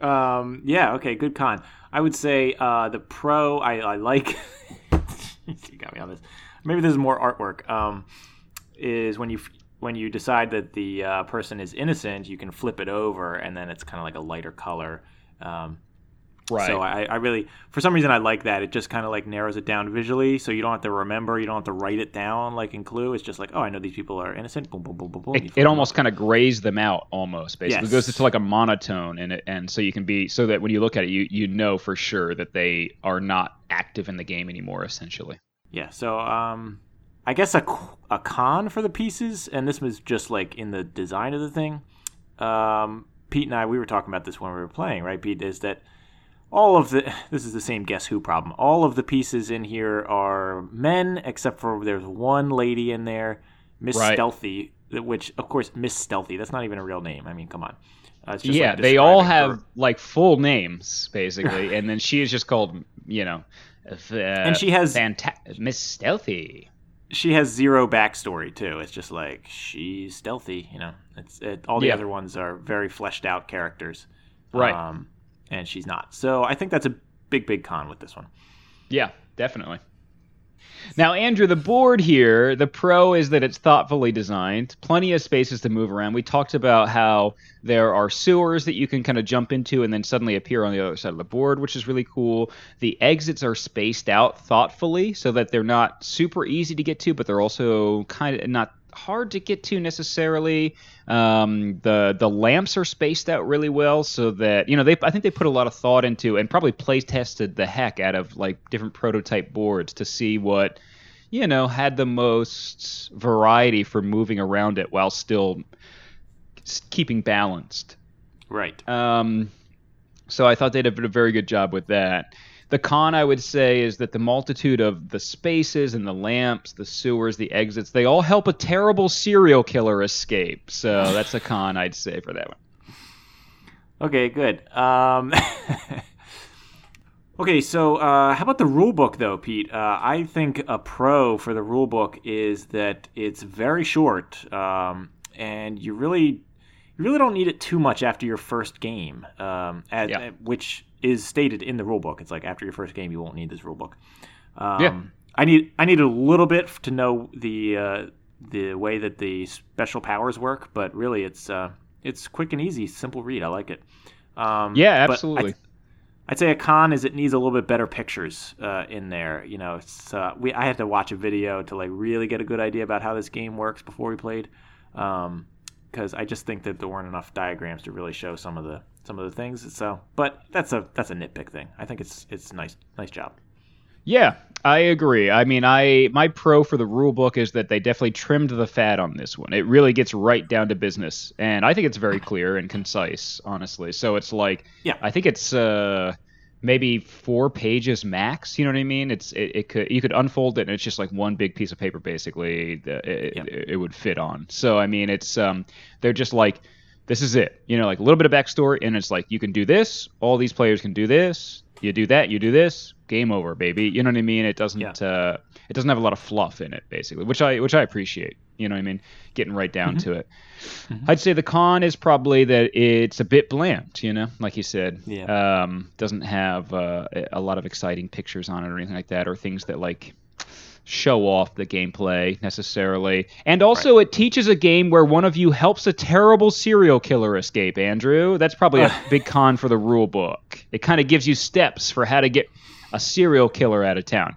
Um, yeah, okay, good con. I would say uh, the pro I, I like. you got me on this. Maybe this is more artwork. Um, is when you when you decide that the uh, person is innocent, you can flip it over, and then it's kind of like a lighter color. Um, Right. So I, I really, for some reason, I like that. It just kind of like narrows it down visually, so you don't have to remember, you don't have to write it down like in Clue. It's just like, oh, I know these people are innocent. Boom, boom, boom, boom, boom. It, it almost kind of grays them out almost basically Yes. it goes into like a monotone and it, and so you can be so that when you look at it you you know for sure that they are not active in the game anymore essentially Yeah, so um, I guess a, a con for the pieces, and this was just like in the design of the thing. Um, Pete and I, we were talking about this when we were playing, right? Pete is that all of the this is the same Guess Who problem. All of the pieces in here are men, except for there's one lady in there, Miss Right. Stealthy, which of course Miss Stealthy. That's not even a real name. I mean, come on. Uh, it's just yeah like they all have her- like full names basically and then she is just called you know uh, and she has- fanta- miss stealthy she has zero backstory too. It's just like she's stealthy, you know. It's it, all the Yeah. other ones are very fleshed out characters, Right. Um, and she's not. So I think that's a big, big con with this one. Yeah, definitely. Now, Andrew, the board here, the pro is that it's thoughtfully designed, plenty of spaces to move around. We talked about how there are sewers that you can kind of jump into and then suddenly appear on the other side of the board, which is really cool. The exits are spaced out thoughtfully so that they're not super easy to get to, but they're also kind of not hard to get to necessarily. Um, the the lamps are spaced out really well, so that you know they I think they put a lot of thought into and probably play tested the heck out of like different prototype boards to see what you know had the most variety for moving around it while still keeping balanced. Right. Um, so I thought they did a very good job with that. The con, I would say, is that the multitude of the spaces and the lamps, the sewers, the exits, they all help a terrible serial killer escape. So that's a con, I'd say, for that one. Okay. Good. Um, okay. So uh, how about the rule book, though, Pete? Uh, I think a pro for the rule book is that it's very short, um, and you really you really don't need it too much after your first game, um, as, Yeah. which is stated in the rule book. It's like after your first game, you won't need this rule book. Um, Yeah. I need I need a little bit to know the uh, the way that the special powers work, but really it's uh, it's quick and easy, simple read. I like it. Um, Yeah, absolutely. I'd say a con is it needs a little bit better pictures uh, in there. You know, it's, uh, we I had to watch a video to like really get a good idea about how this game works before we played, because I just think that there weren't enough diagrams to really show some of the some of the things. So, but that's a that's a nitpick thing. I think it's it's nice nice job. Yeah, I agree. I mean, I my pro for the rule book is that they definitely trimmed the fat on this one. It really gets right down to business, and I think it's very clear and concise, honestly. So it's like, Yeah. I think it's uh maybe four pages max. You know what I mean? It's it, it could you could unfold it and it's just like one big piece of paper basically. that It, it, it would fit on. So I mean, it's um they're just like. This is it, you know, like a little bit of backstory, and it's like you can do this. All these players can do this. You do that, you do this. Game over, baby. You know what I mean? It doesn't. Yeah. Uh, it doesn't have a lot of fluff in it, basically, which I which I appreciate. You know what I mean? Getting right down Mm-hmm. to it. I'd say the con is probably that it's a bit bland. You know, like you said. Yeah. Um, doesn't have uh, a- a lot of exciting pictures on it or anything like that, or things that like show off the gameplay necessarily. And also, it teaches a game where one of you helps a terrible serial killer escape, Andrew. That's probably a big con for the rule book. It kind of gives you steps for how to get a serial killer out of town.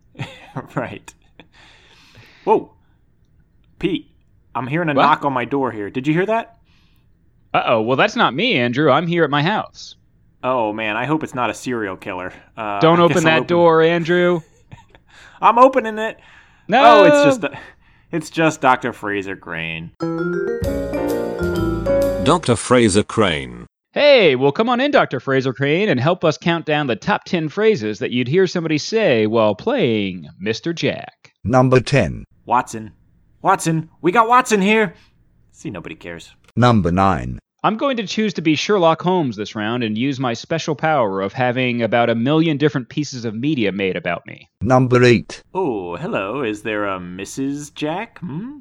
right. Whoa, Pete, I'm hearing a What? knock on my door here. Did you hear that? Uh oh, well, that's not me, Andrew. I'm here at my house. Oh man, I hope it's not a serial killer. Uh, Don't I guess open I'll that door, Andrew. I'm opening it. No. Oh, it's just it's just Dr. Frasier Crane. Dr. Frasier Crane. Hey, well, come on in, Dr. Frasier Crane, and help us count down the top 10 phrases that you'd hear somebody say while playing Mr. Jack. Number 10. Watson. Watson, we got Watson here. See, nobody cares. Number 9. I'm going to choose to be Sherlock Holmes this round and use my special power of having about a million different pieces of media made about me. Number 8. Oh, hello. Is there a Mrs. Jack? Hmm?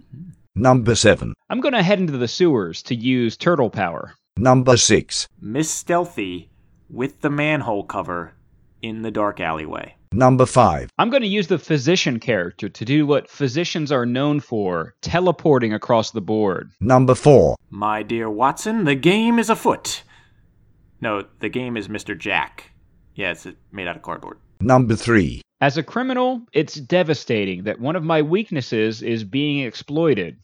Number 7. I'm going to head into the sewers to use turtle power. Number 6. Miss Stealthy with the manhole cover in the dark alleyway. Number 5. I'm going to use the physician character to do what physicians are known for teleporting across the board. Number 4. My dear Watson, the game is afoot. No, the game is Mr. Jack. Yeah, it's made out of cardboard. Number 3. As a criminal, it's devastating that one of my weaknesses is being exploited.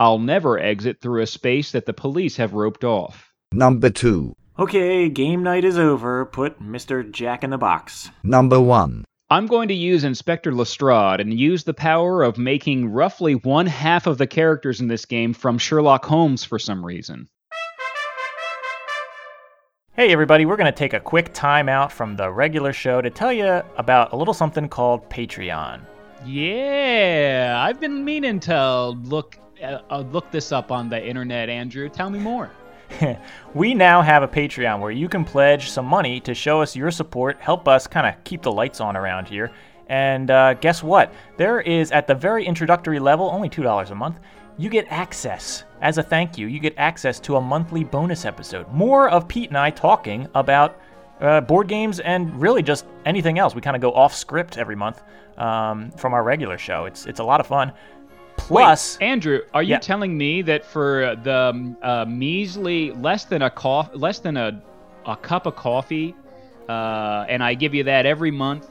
I'll never exit through a space that the police have roped off. Number 2. Okay, game night is over. Put Mr. Jack in the box. Number 1. I'm going to use Inspector Lestrade and use the power of making roughly one half of the characters in this game from Sherlock Holmes for some reason. Hey, everybody, we're going to take a quick time out from the regular show to tell you about a little something called Patreon. Yeah, I've been meaning to look uh, uh, look this up on the internet, Andrew. Tell me more. we now have a Patreon where you can pledge some money to show us your support, help us kind of keep the lights on around here. And uh, guess what? There is, at the very introductory level, only $2 a month, you get access. As a thank you, you get access to a monthly bonus episode. More of Pete and I talking about uh, board games and really just anything else. We kind of go off script every month um, from our regular show. It's, it's a lot of fun. Plus, Andrew, are you Yeah. telling me that for the um, uh, measly less than a coff- less than a, a cup of coffee, uh, and I give you that every month,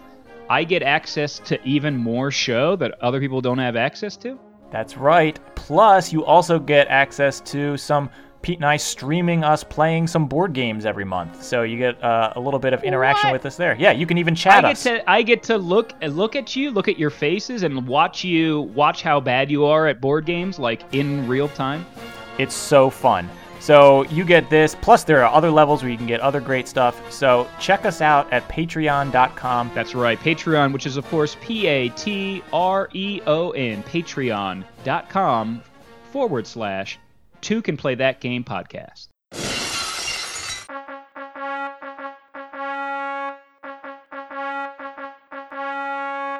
I get access to even more show that other people don't have access to? That's right. Plus, you also get access to some Pete and I streaming us playing some board games every month. So you get uh, a little bit of interaction What? with us there. Yeah, you can even I chat get us. to I get to look look at you, look at your faces, and watch you watch how bad you are at board games, like in real time. It's so fun. So you get this. Plus, there are other levels where you can get other great stuff. So check us out at patreon.com. That's right, Patreon, which is of course P A T R E O N, patreon.com forward slash two can play that game podcast.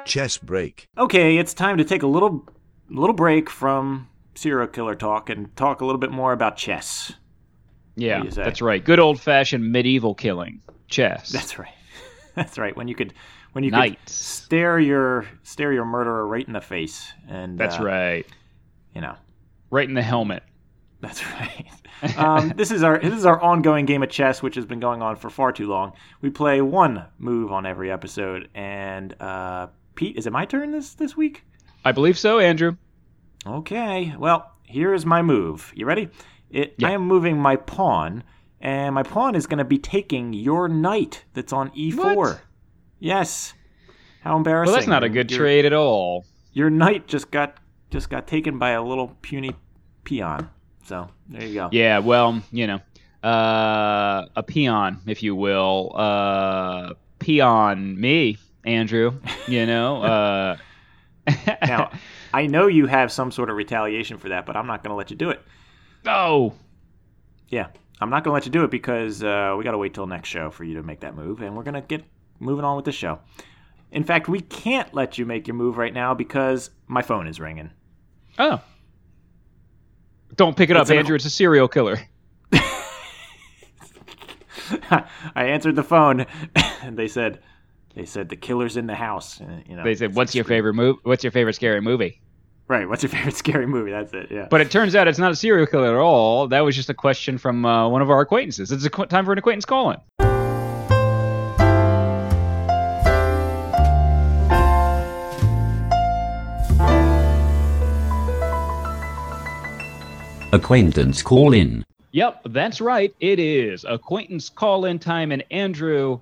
Chess break. Okay, it's time to take a little little break from serial killer talk and talk a little bit more about chess. Yeah, do you say? that's right. Good old fashioned medieval killing. Chess. That's right. That's right. When you could when you could stare your stare your murderer right in the face and That's uh, right. You know. Right in the helmet. That's right. Um, this is our this is our ongoing game of chess, which has been going on for far too long. We play one move on every episode, and uh, Pete, is it my turn this this week? I believe so, Andrew. Okay. Well, here is my move. You ready? It. Yeah. I am moving my pawn, and my pawn is going to be taking your knight that's on e4. What? Yes. How embarrassing! Well, that's not a good Your- trade at all. Your knight just got just got taken by a little puny peon. So there you go. Yeah, well, you know, uh, a peon, if you will, uh, peon me, Andrew. You know, uh, Now, I know you have some sort of retaliation for that, but I'm not going to let you do it. oh, Yeah, I'm not going to let you do it because uh, we got to wait till next show for you to make that move, and we're going to get moving on with the show. In fact, we can't let you make your move right now because my phone is ringing. oh, don't pick it It's up, an- Andrew. It's a serial killer. I answered the phone, and they said, they said the killer's in the house. You know, They said, "What's your favorite movie? What's your favorite scary movie?" right? What's your favorite scary movie? That's it. Yeah. But it turns out it's not a serial killer at all. That was just a question from uh, one of our acquaintances. It's a qu- time for an acquaintance call-in. Acquaintance call in. Yep, that's right. It is acquaintance call in time. And Andrew,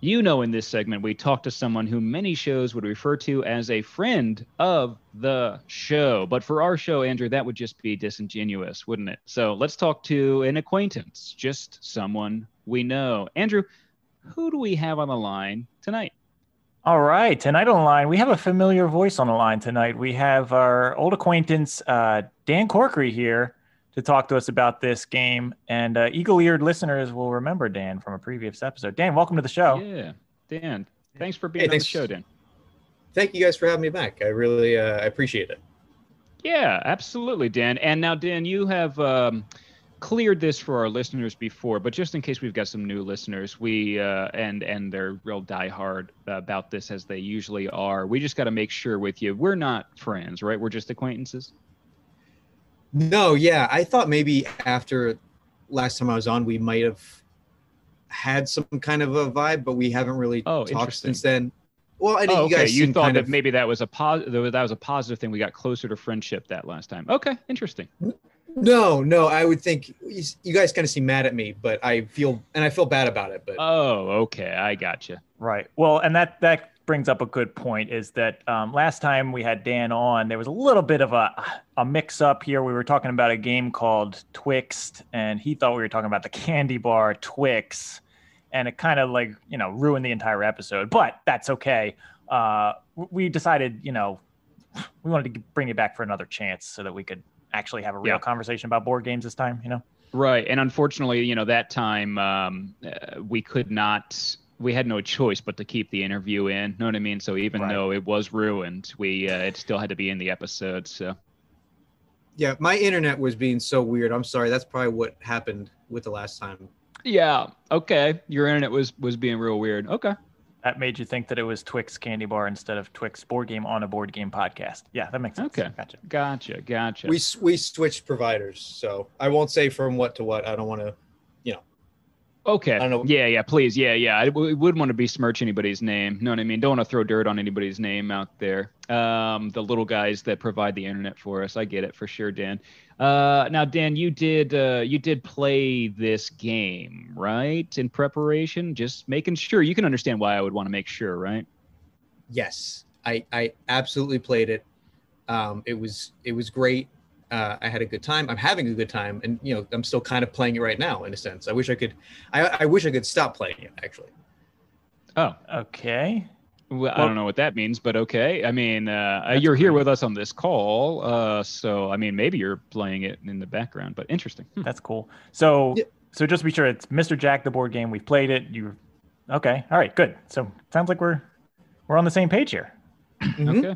you know, in this segment, we talk to someone who many shows would refer to as a friend of the show. But for our show, Andrew, that would just be disingenuous, wouldn't it? So let's talk to an acquaintance, just someone we know. Andrew, who do we have on the line tonight? All right, tonight on the line, we have a familiar voice on the line tonight. We have our old acquaintance uh, Dan Corkery here to talk to us about this game, and uh, eagle-eared listeners will remember Dan from a previous episode. Dan, welcome to the show. Yeah, Dan. Thanks for being Hey, on the show, Dan. Thank you guys for having me back. I really uh, I appreciate it. Yeah, absolutely, Dan. And now, Dan, you have um, cleared this for our listeners before, but just in case we've got some new listeners, we uh, and and they're real diehard about this as they usually are. We just got to make sure with you, we're not friends, right? We're just acquaintances. No, yeah, I thought maybe after last time I was on, we might have had some kind of a vibe, but we haven't really Oh, talked since then. Well, I know Oh, you okay. guys You thought that of maybe that was a positive. That was a positive thing. We got closer to friendship that last time. Okay, interesting. no, no. I would think you you guys kind of seem mad at me, but I feel and I feel bad about it. But Oh, okay. I got gotcha. Right. Well, and that that brings up a good point. Is that um, last time we had Dan on, there was a little bit of a a mix up here. We were talking about a game called Twixt, and he thought we were talking about the candy bar Twix, and it kind of like you know ruined the entire episode. But that's okay. Uh, we decided, you know, we wanted to bring it back for another chance so that we could actually have a real Yeah. conversation about board games this time. You know. Right, and unfortunately, you know, that time um, uh, we could not. We had no choice but to keep the interview in. Know what I mean? So even Right. though it was ruined, we uh, it still had to be in the episode. So yeah, my internet was being so weird. I'm sorry. That's probably what happened with the last time. yeah, okay. Your internet was was being real weird. Okay. That made you think that it was Twix candy bar instead of Twix board game on a board game podcast. Yeah, that makes sense. Okay. Gotcha. Gotcha. Gotcha. We we switched providers, so I won't say from what to what. I don't want to. Okay. I don't know. Yeah, yeah, please. Yeah, yeah. I w- wouldn't want to besmirch anybody's name. Know what I mean? Don't want to throw dirt on anybody's name out there. Um, the little guys that provide the internet for us. I get it for sure, Dan. Uh, now, Dan, you did uh, you did play this game, right? In preparation, just making sure you can understand why I would want to make sure, right? Yes, I I absolutely played it. Um, it was it was great. Uh, I had a good time. I'm having a good time, and you know I'm still kind of playing it right now in a sense. I wish I could. I I wish I could stop playing it actually. Oh, Okay. well, I don't know what that means, but okay. I mean, uh, you're here with us on this call, uh, so I mean, maybe you're playing it in the background, but interesting. Hmm. That's cool. So, Yeah. so just to be sure, it's Mr. Jack the board game. We've played it. You, okay? All right, good. So sounds like we're we're on the same page here. Mhm. Okay.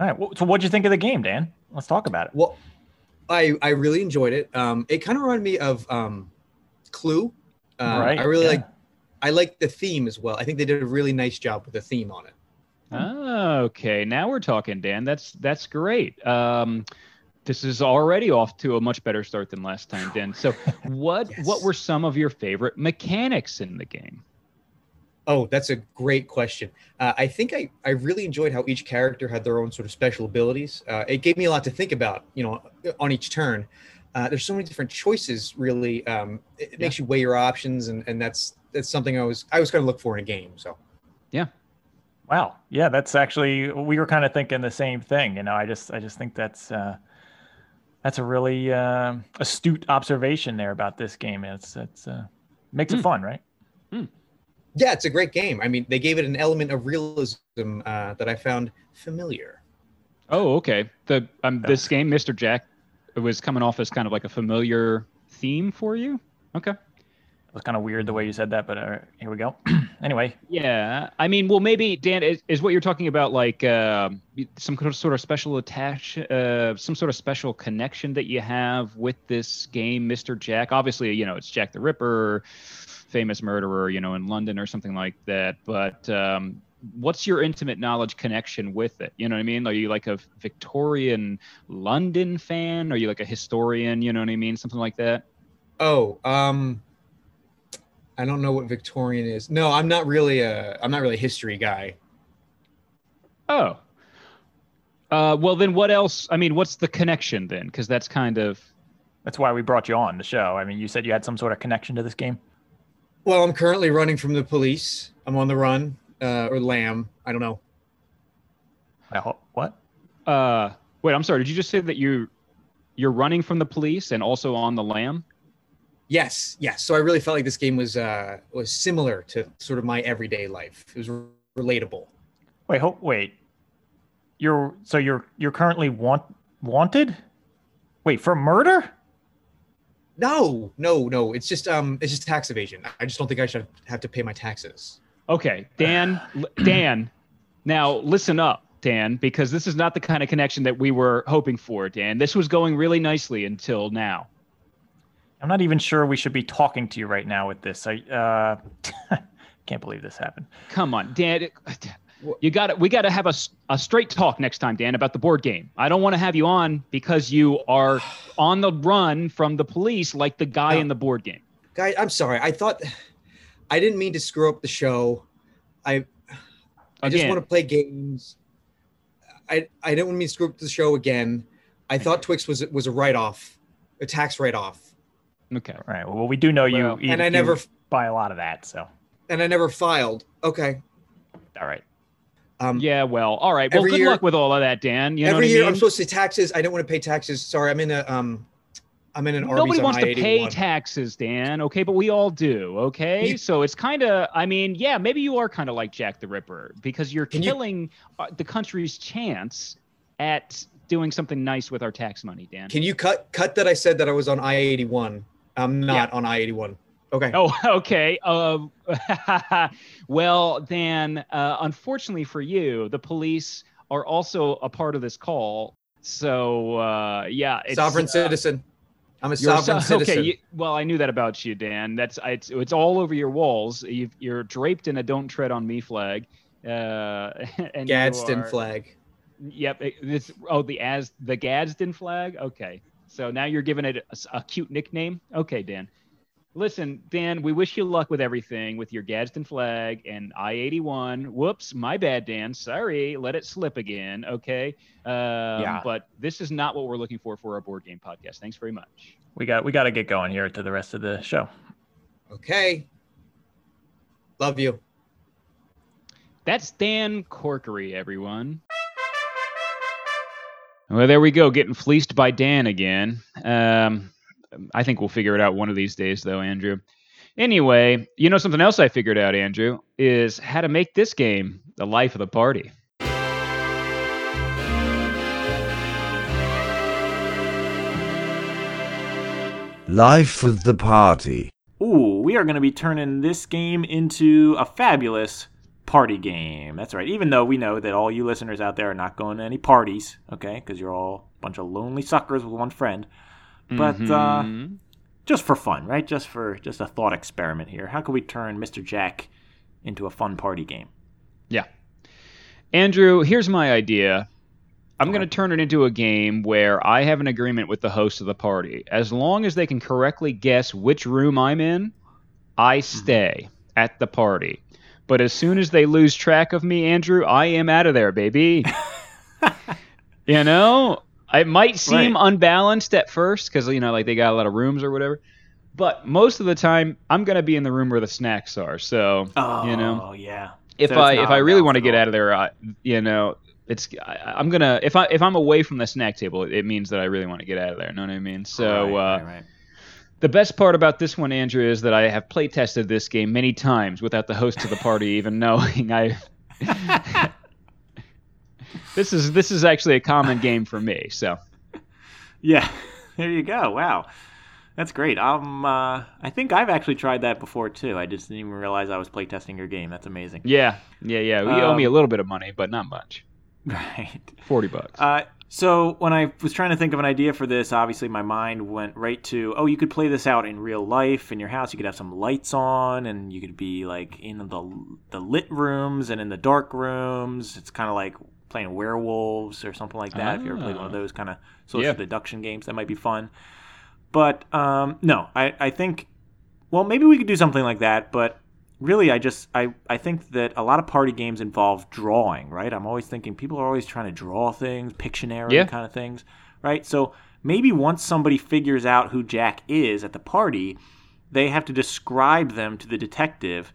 All right. Well, so what'd you think of the game, Dan? Let's talk about it. Well, I I really enjoyed it. Um, it kind of reminded me of um, Clue. Um, right. I really yeah. like. I like the theme as well. I think they did a really nice job with the theme on it. Okay, now we're talking, Dan. That's that's great. Um, this is already off to a much better start than last time, Dan. So, what Yes. what were some of your favorite mechanics in the game? Oh, that's a great question. Uh, I think I, I really enjoyed how each character had their own sort of special abilities. Uh, it gave me a lot to think about, you know, on each turn. Uh, there's so many different choices. Really, um, it, it makes you weigh your options, and, and that's that's something I was I was going to look for in a game. So yeah, Wow. Yeah, that's actually we were kind of thinking the same thing. You know, I just I just think that's uh, that's a really uh, astute observation there about this game. It's it's uh, makes it fun, right? Yeah, it's a great game. I mean, they gave it an element of realism uh, that I found familiar. Oh, okay. The um, this game, Mr. Jack, was coming off as kind of like a familiar theme for you. Okay. It was kind of weird the way you said that, but uh, here we go. anyway, Yeah, I mean, well, maybe Dan is, is what you're talking about, like um some kind of sort of special attach, uh, some sort of special connection that you have with this game, Mr. Jack. Obviously, you know, it's Jack the Ripper, famous murderer, you know, in London or something like that. But um, what's your intimate knowledge connection with it? You know what I mean? Are you like a Victorian London fan? Are you like a historian? You know what I mean? Something like that. Oh, um, I don't know what Victorian is. No, I'm not really a I'm not really a history guy. Oh. Uh, well, then what else? I mean, what's the connection then? Because that's kind of. that's why we brought you on the show. I mean, you said you had some sort of connection to this game. Well, I'm currently running from the police. I'm on the run, uh, or lam. I don't know. I what? Uh, wait, I'm sorry. Did you just say that you you're running from the police and also on the lam? Yes, yes. So I really felt like this game was uh, was similar to sort of my everyday life. It was re- relatable. Wait, ho- wait. You're so you're you're currently want wanted? Wait, for murder? No, no, no. It's just um, it's just tax evasion. I just don't think I should have to pay my taxes. Okay, Dan. Dan. Now listen up, Dan, because this is not the kind of connection that we were hoping for, Dan. This was going really nicely until now. I'm not even sure we should be talking to you right now with this. I uh can't believe this happened. Come on, Dan. It- You got to We got to have a, a straight talk next time, Dan, about the board game. I don't want to have you on because you are on the run from the police, like the guy No. in the board game. Guy, I'm sorry. I thought I didn't mean to screw up the show. I I just want to play games. I I didn't want me to screw up the show again. I thought Twix was was a write off, a tax write off, Okay. All right. Well, we do know you, Well, you and I never- buy a lot of that, so and I never filed. Okay. all right. Um, Yeah. Well. All right. Well, good year- luck with all of that, Dan. You know every what year I mean? I'm supposed to taxes. I don't want to pay taxes. Sorry, I'm in a um, I'm in an Arby's Nobody wants to pay taxes, Dan. Okay, but we all do. Okay, You- so it's kind of. I mean, yeah, maybe you are kind of like Jack the Ripper because you're Can you- killing uh, the country's chance at doing something nice with our tax money, Dan. Can you cut cut that I said that I was on I-81? I'm not on I-81. Okay. Oh, okay. Uh, well, Dan, uh, unfortunately for you, the police are also a part of this call. So, uh, yeah, it's, sovereign uh, citizen. I'm a sovereign so- citizen. Okay, you, well, I knew that about you, Dan. That's it's it's all over your walls. You've, you're draped in a "Don't Tread on Me" flag. Uh, and Gadsden are- flag. Yep. This oh the as the Gadsden flag. Okay, so now you're giving it a cute nickname. Okay, Dan. Listen, Dan, we wish you luck with everything with your Gadsden flag and I-81. Whoops, my bad, Dan. Sorry, let it slip again. Okay. Um, Yeah. But this is not what we're looking for for our board game podcast. Thanks very much. We got we got to get going here to the rest of the show. Okay. Love you. That's Dan Corkery, everyone. Well, there we go, getting fleeced by Dan again. Um, I think we'll figure it out one of these days, though, Andrew. Anyway, you know something else I figured out, Andrew, is how to make this game the life of the party. Life of the party. Ooh, we are going to be turning this game into a fabulous party game. That's right. Even though we know that all you listeners out there are not going to any parties, okay? Because you're all a bunch of lonely suckers with one friend. But uh, Mhm. just for fun, right? Just for just a thought experiment here. How can we turn Mr. Jack into a fun party game? Yeah. Andrew, here's my idea. I'm going to turn it into a game where I have an agreement with the host of the party. As long as they can correctly guess which room I'm in, I stay at the party. But as soon as they lose track of me, Andrew, I am out of there, baby. you know, it might seem Right. unbalanced at first because you know, like they got a lot of rooms or whatever. But most of the time, I'm gonna be in the room where the snacks are. So Oh, you know, yeah. if So I if I really want to get out of there, I, you know, it's I, I'm gonna if I if I'm away from the snack table, it means that I really want to get out of there. Know what I mean? So Right, uh, right, right. the best part about this one, Andrew, is that I have play tested this game many times without the host of the party even knowing. I this is this is actually a common game for me. So Yeah, there you go. Wow, that's great. Um, uh, I think I've actually tried that before too. I just didn't even realize I was playtesting your game. That's amazing. yeah, yeah, yeah. You owe me a Um, little bit of money, but not much. Right. Forty bucks. Uh, so when I was trying to think of an idea for this, obviously my mind went right to, oh, you could play this out in real life in your house. You could have some lights on, and you could be like in the the lit rooms and in the dark rooms. It's kind of like playing werewolves or something like that. If you ever played one of Ah. those kind of social Yeah. deduction games, that might be fun. But um, no, I, I think, well, maybe we could do something like that. But really, I just I, I think that a lot of party games involve drawing, right? I'm always thinking people are always trying to draw things, Pictionary Yeah. kind of things, right? So maybe once somebody figures out who Jack is at the party, they have to describe them to the detective,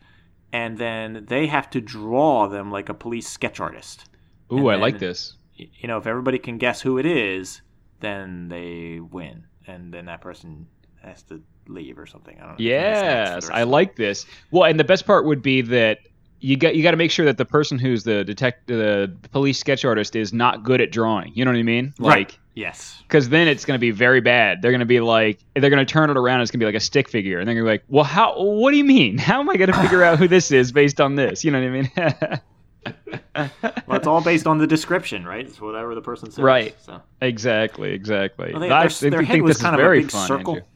and then they have to draw them like a police sketch artist. Ooh, I like this. You know, if everybody can guess who it is, then they win, and then that person has to leave or something. I don't know. Can have snacks for the Yes, I like this. Well, and the best part would be that you got you got to make sure that the person who's the detect the police sketch artist is not good at drawing. You know what I mean? Right. Like Yes. because then it's going to be very bad. They're going to be like they're going to turn it around. It's going to be like a stick figure, and they're going to be like, "Well, how? What do you mean? How am I going to figure out who this is based on this?" You know what I mean? Well, it's all based on the description, right? It's whatever the person says. Right. So. exactly, exactly. Well, they, I their, think- their head was kind of a very big fun, circle. Andrew.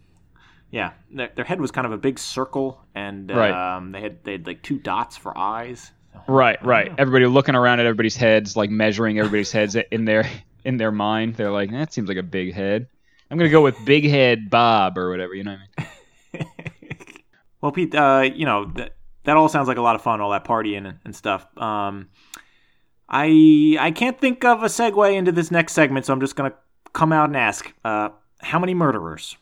Yeah, their, their head was kind of a big circle, and Right. um, they had they had like two dots for eyes. Right, right. know. Everybody looking around at everybody's heads, like measuring everybody's heads in their in their mind. They're like, that seems like a big head. I'm gonna go with Big Head Bob or whatever. You know what I mean? well, Pete, uh, you know that that all sounds like a lot of fun, all that partying and, and stuff. Um, I I can't think of a segue into this next segment, so I'm just gonna come out and ask, uh, how many murderers?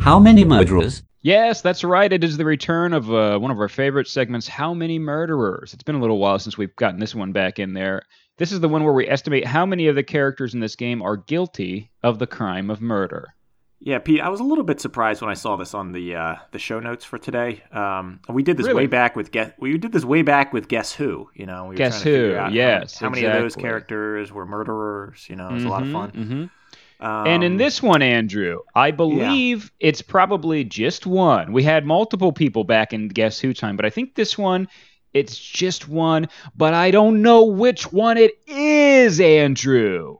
How many murderers? Yes, that's right. It is the return of uh, one of our favorite segments, How Many Murderers? It's been a little while since we've gotten this one back in there. This is the one where we estimate how many of the characters in this game are guilty of the crime of murder. Yeah, Pete, I was a little bit surprised when I saw this on the uh, the show notes for today. Um, we did this Really? way back with guess. We did this way back with Guess Who. You know, we were Guess trying to figure Who, out how- yes, how, many of those characters were murderers. You know, it was a lot of fun. hmm Um, and in this one, Andrew, I believe it's probably just one. We had multiple people back in Guess Who time, but I think this one, it's just one. But I don't know which one it is, Andrew.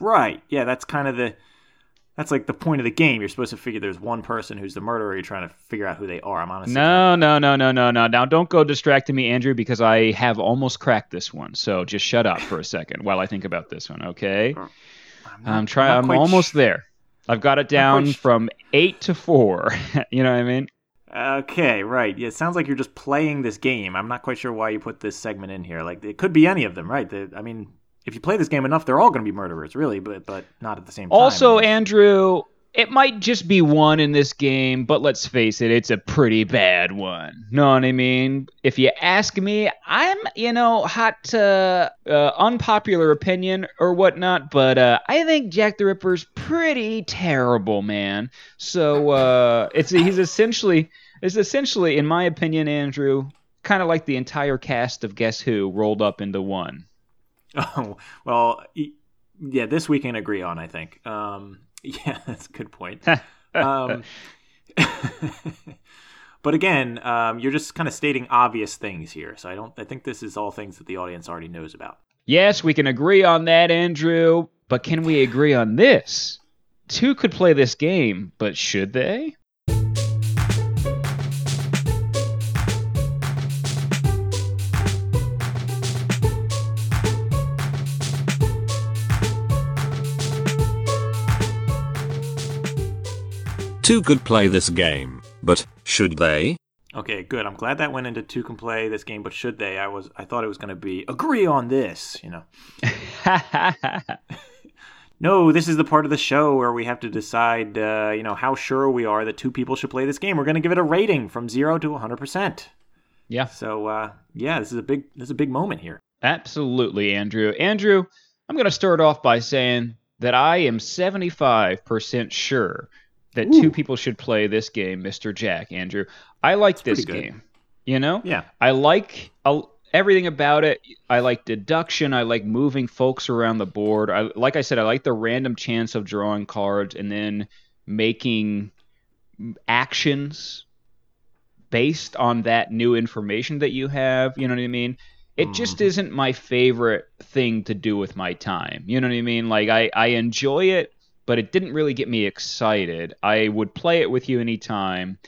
right, yeah, that's kind of the that's like the point of the game. You're supposed to figure there's one person who's the murderer. You're trying to figure out who they are. I'm honestly No, no, no, no, no, no. Now don't go distracting me, Andrew, because I have almost cracked this one. So just shut up for a second while I think about this one, okay? Uh, I'm, I'm not- trying. not I'm almost sh- there. I've got it down sh- from eight to four. you know what I mean? Okay, right. Yeah, it sounds like you're just playing this game. I'm not quite sure why you put this segment in here. Like, it could be any of them, right? The, I mean, if you play this game enough, they're all going to be murderers, really, but but not at the same time. Also, Andrew, it might just be one in this game, but let's face it, it's a pretty bad one. Know what I mean? If you ask me, I'm, you know, hot, uh, uh, unpopular opinion or whatnot, but uh, I think Jack the Ripper's pretty terrible, man. So uh, it's he's essentially, it's essentially, in my opinion, Andrew, kind of like the entire cast of Guess Who rolled up into one. Oh, well, yeah, this we can agree on, I think. Um, yeah, that's a good point. um, but again, um, you're just kind of stating obvious things here. So I don't. I think this is all things that the audience already knows about. Yes, we can agree on that, Andrew. But can we agree on this? Two could play this game, but should they? Two could play this game, but should they? Okay, good. I'm glad that went into two can play this game, but should they? I was I thought it was going to be agree on this, you know. no, this is the part of the show where we have to decide, uh, you know, how sure we are that two people should play this game. We're going to give it a rating from zero to 100 percent. Yeah. So uh, yeah, this is a big this is a big moment here. Absolutely, Andrew. Andrew, I'm going to start off by saying that I am 75% sure that Ooh. two people should play this game, Mr. Jack. Andrew, I like this game. You know, Yeah. I like everything about it. I like deduction. I like moving folks around the board. I, like I said, I like the random chance of drawing cards and then making actions based on that new information that you have. You know what I mean? It just isn't my favorite thing to do with my time. You know what I mean? Like I, I enjoy it, but it didn't really get me excited. I would play it with you anytime,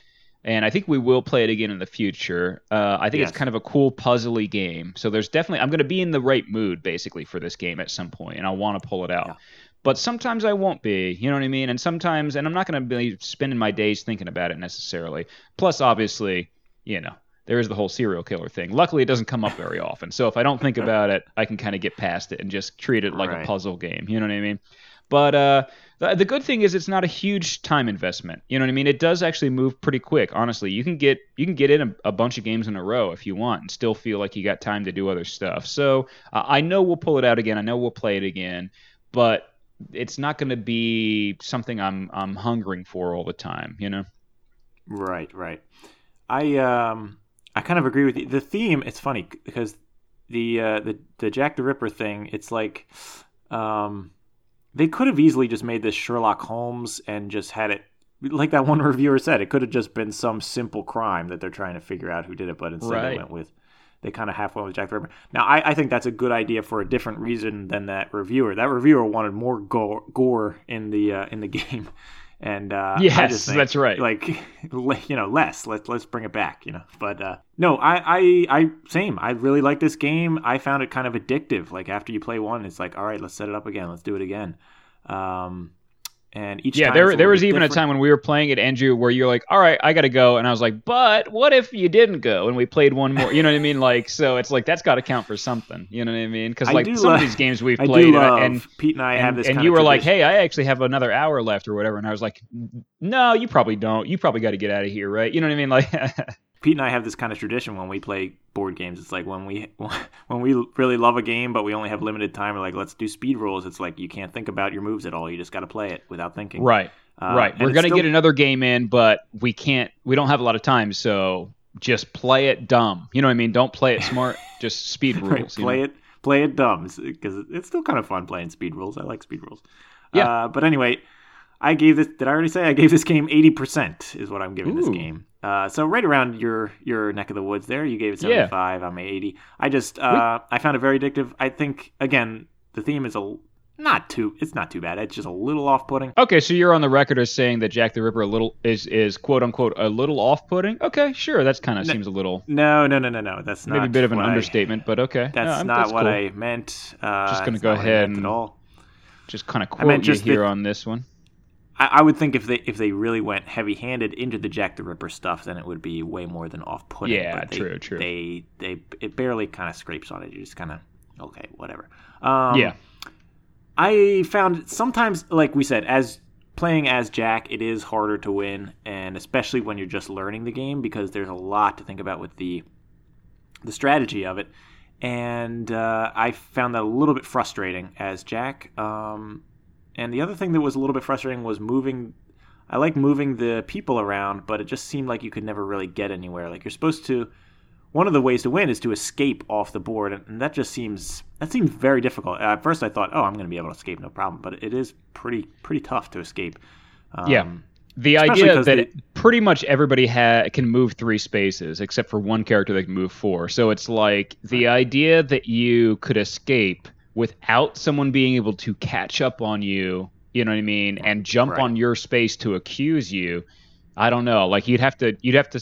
and I think we will play it again in the future. Uh, I think it's kind of a cool puzzly game. So there's definitely I'm going to be in the right mood basically for this game at some point, and I want to pull it out. Yeah. But sometimes I won't be, you know what I mean? And sometimes, and I'm not going to be spending my days thinking about it necessarily. Plus, obviously, you know, there is the whole serial killer thing. Luckily, it doesn't come up very often. So if I don't think about it, I can kind of get past it and just treat it like Right. a puzzle game. You know what I mean? But uh, the, the good thing is it's not a huge time investment. You know what I mean? It does actually move pretty quick. Honestly, you can get you can get in a, a bunch of games in a row if you want and still feel like you got time to do other stuff. So uh, I know we'll pull it out again. I know we'll play it again, but it's not going to be something I'm I'm hungering for all the time. You know? Right, right. I um I kind of agree with you. The theme it's funny because the uh the the Jack the Ripper thing, it's like um they could have easily just made this Sherlock Holmes and just had it like that one reviewer said, it could have just been some simple crime that they're trying to figure out who did it, but instead they went with they kind of half went with Jack the Ripper. Now, I, I think that's a good idea for a different reason than that reviewer. That reviewer wanted more gore, gore in the uh, in the game, and uh, Yes, think, that's right. Like, you know, less. Let's let's bring it back. You know, but uh, no, I, I I same. I really like this game. I found it kind of addictive. Like after you play one, it's like, all right, let's set it up again. Let's do it again. Um, and each yeah, time there there was even a time when we were playing at Andrew, where you're like, "All right, I got to go," and I was like, "But what if you didn't go?" And we played one more. You know what I mean? Like, so it's like that's got to count for something. You know what I mean? Because like some of these games we've played, love and Pete and I have and, this. and you were like, "Hey, I actually have another hour left or whatever," and I was like, "No, you probably don't. You probably got to get out of here, right?" You know what I mean? Like, Pete and I have this kind of tradition when we play board games. It's like when we when we really love a game, but we only have limited time. We're like, let's do speed rules. It's like you can't think about your moves at all. You just got to play it without thinking. right, Uh, right. We're gonna still- get another game in, but we can't. We don't have a lot of time, so just play it dumb. You know what I mean? Don't play it smart. just speed rules. Right, you play know? it, play it dumb because it's still kind of fun playing speed rules. I like speed rules. Yeah. Uh, but anyway, I gave this. Did I already say I gave this game eighty percent? Is what I'm giving this game. Uh, so right around your your neck of the woods there. You gave it Yeah. seventy five. I'm eighty. I just uh, I found it very addictive. I think again the theme is a not too. It's not too bad. It's just a little off putting. Okay, so you're on the record as saying that Jack the Ripper a little is is quote unquote a little off-putting. Okay, sure, that's kind of No. seems a little No, no, no, no, no. That's not maybe a bit of an what I- understatement, but okay. that's No, not that's what cool. I meant. Uh, Just gonna go not what I ahead and- at all. just kind of I meant quote you here on this one. I, I would think if they if they really went heavy handed into the Jack the Ripper stuff, then it would be way more than off putting. Yeah, they, true, true. They they it barely kind of scrapes on it. You just kind of okay, whatever. Um, yeah, I found sometimes, like we said, as playing as Jack, it is harder to win, and especially when you're just learning the game because there's a lot to think about with the the strategy of it. And uh, I found that a little bit frustrating as Jack. Um, and the other thing that was a little bit frustrating was moving. I like moving the people around, but it just seemed like you could never really get anywhere. Like you're supposed to. One of the ways to win is to escape off the board, and, and that just seems that seems very difficult. At first, I thought, oh, I'm going to be able to escape, no problem. But it is pretty pretty tough to escape. Um, Yeah. the idea that they- pretty much everybody ha- can move three spaces except for one character that can move four. So it's like the idea that you could escape without someone being able to catch up on you. You know what I mean? And jump Right. on your space to accuse you. I don't know. Like you'd have to you'd have to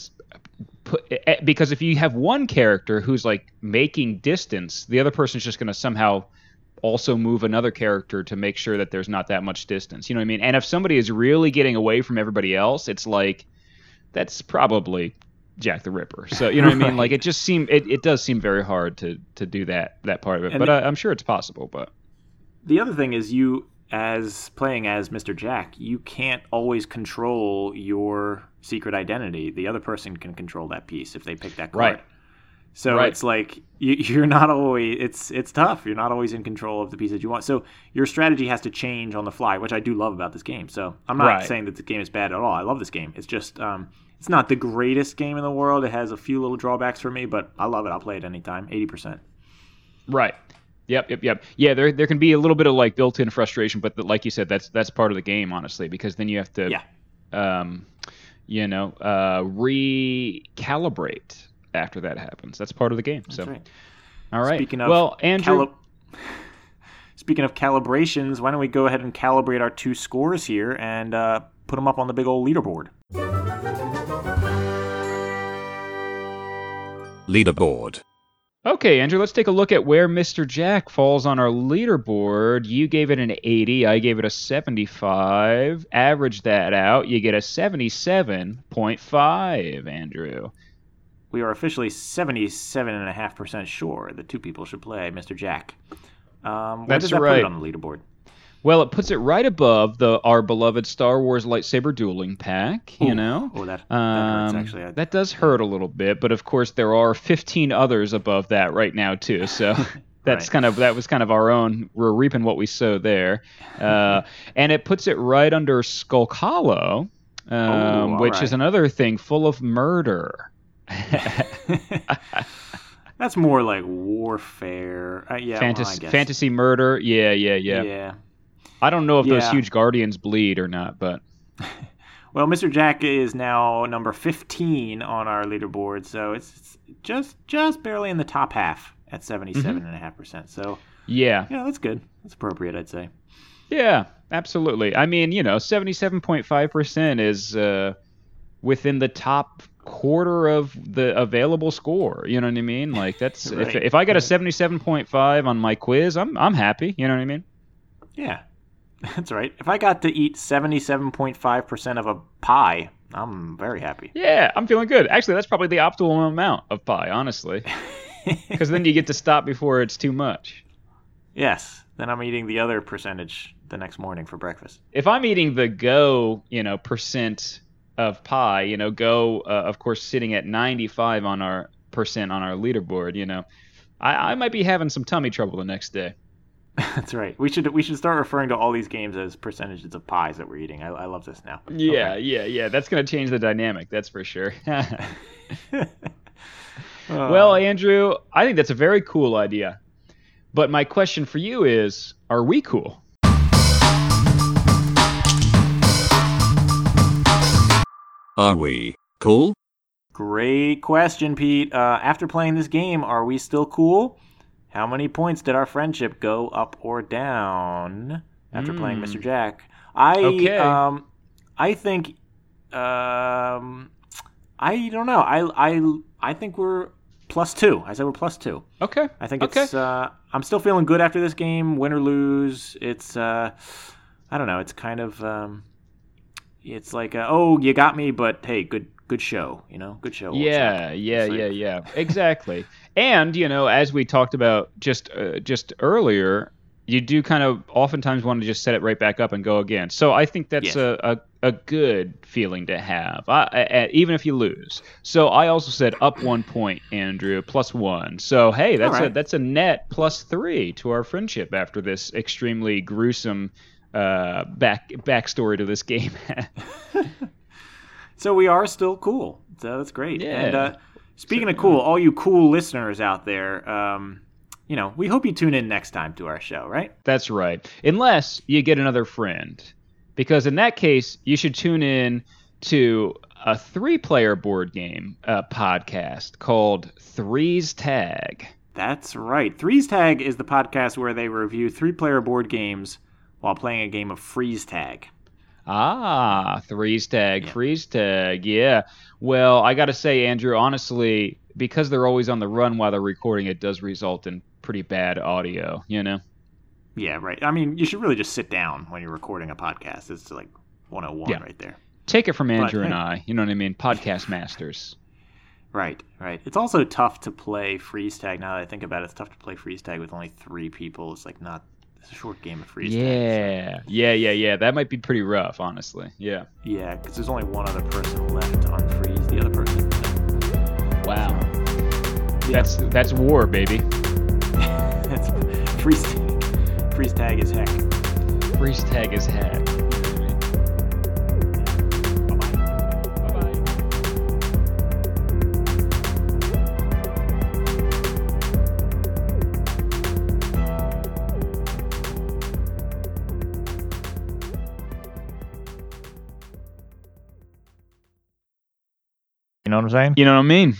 put eh, because if you have one character who's like making distance, the other person's just going to somehow also move another character to make sure that there's not that much distance. You know what I mean? And if somebody is really getting away from everybody else, it's like that's probably Jack the Ripper. So you know what I mean? Like it just seem it, it does seem very hard to to do that that part of it. And but the- I, I'm sure it's possible. But The other thing is you as playing as Mr. Jack, you can't always control your secret identity. The other person can control that piece if they pick that card. Right. So Right. it's like you, you're not always. It's it's tough. You're not always in control of the piece that you want. So your strategy has to change on the fly, which I do love about this game. So I'm not Right. saying that the game is bad at all. I love this game. It's just um, it's not the greatest game in the world. It has a few little drawbacks for me, but I love it. I'll play it anytime. Eighty percent. Right. Yep, yep, yep. Yeah, there there can be a little bit of like built-in frustration, but the, like you said, that's that's part of the game, honestly, because then you have to, Yeah. um, you know, uh, recalibrate after that happens. That's part of the game. so, right. all right. Speaking of well, Andrew, cali- Speaking of calibrations, why don't we go ahead and calibrate our two scores here and uh, put them up on the big old leaderboard? Leaderboard. Okay, Andrew, let's take a look at where Mr. Jack falls on our leaderboard. You gave it an 80, I gave it a 75. Average that out, you get a 77.5, Andrew. We are officially 77.5% sure that two people should play Mr. Jack. Um, where That's does that put right. it on the leaderboard? Well, it puts it right above the our beloved Star Wars lightsaber dueling pack, you Ooh. know? Oh, that, that hurts, Um, actually. I- that does hurt a little bit, but of course there are 15 others above that right now too. So that's Right. kind of that was kind of our own. We're reaping what we sow there, uh, and it puts it right under Skulk Hollow, um, Oh, which is another thing full of murder. That's more like warfare. Uh, yeah, well, I fantasy, guess. fantasy murder. Yeah, yeah, yeah, yeah. I don't know if those huge guardians bleed or not, but Well, Mr. Jack is now number 15 on our leaderboard, so it's, just just barely in the top half at 77.5%. So, yeah, yeah, that's good. That's appropriate, I'd say. Yeah, absolutely. I mean, you know, 77.5% is uh, within the top quarter of the available score. You know what I mean? Like that's if, Right, if I get a 77.5 on my quiz, I'm I'm happy. You know what I mean? Yeah, that's right. If I got to eat 77.5% of a pie, I'm very happy. Yeah, I'm feeling good. Actually, that's probably the optimal amount of pie, honestly, because then you get to stop before it's too much. yes, then I'm eating the other percentage the next morning for breakfast. if I'm eating the go, you know, percent of pie, you know, go, uh, of course, sitting at 95 on our percent on our leaderboard, you know, I, I might be having some tummy trouble the next day. That's right. We should we should start referring to all these games as percentages of pies that we're eating. I, I love this now. Yeah, yeah, yeah. That's going to change the dynamic. That's for sure. well, Andrew, I think that's a very cool idea. But my question for you is are we cool? Are we cool? Great question, Pete. Uh, after playing this game, are we still cool? How many points did our friendship go up or down after playing Mr. Jack? I Okay. um, I think um, I don't know. I I I think we're plus two. I said we're plus two. Okay. I think okay. it's. Uh, I'm still feeling good after this game. Win or lose, it's. Uh, I don't know. It's kind of. Um, it's like, uh, oh, you got me, but hey, good, good show. You know, good show. Yeah, yeah, yeah, yeah. Exactly. And you know, as we talked about just uh, just earlier, you do kind of oftentimes want to just set it right back up and go again. So I think that's Yes. a, a a good feeling to have, I, I, I- even if you lose. So I also said up one point, Andrew, plus one. So hey, that's a that's a net plus three to our friendship after this extremely gruesome uh, back backstory to this game. So we are still cool. So that's great. And Yeah. uh, speaking of cool, all you cool listeners out there, um, you know, we hope you tune in next time to our show, right? That's right. Unless you get another friend. Because in that case, you should tune in to a three player board game uh, podcast called Threes Tag. That's right. Threes Tag is the podcast where they review three-player board games while playing a game of freeze tag. Ah, Three's Tag, Freeze Tag. Yeah. Well, I got to say, Andrew, honestly, because they're always on the run while they're recording, it does result in pretty bad audio, you know? Yeah, right. I mean, you should really just sit down when you're recording a podcast. It's like 101 Yeah. right there. Take it from Andrew and. I. You know what I mean? Podcast masters. Right, right. It's also tough to play freeze tag. Now that I think about it, it's tough to play freeze tag with only three people. It's like not. It's a short game of freeze tag. Yeah, yeah, yeah, yeah. That might be pretty rough, honestly. Yeah. Yeah, because there's only one other person left to unfreeze the other person. Wow. That's that's war, baby. That's freeze. Freeze tag is heck. Freeze tag is hack. Know what I'm saying? You know what I mean?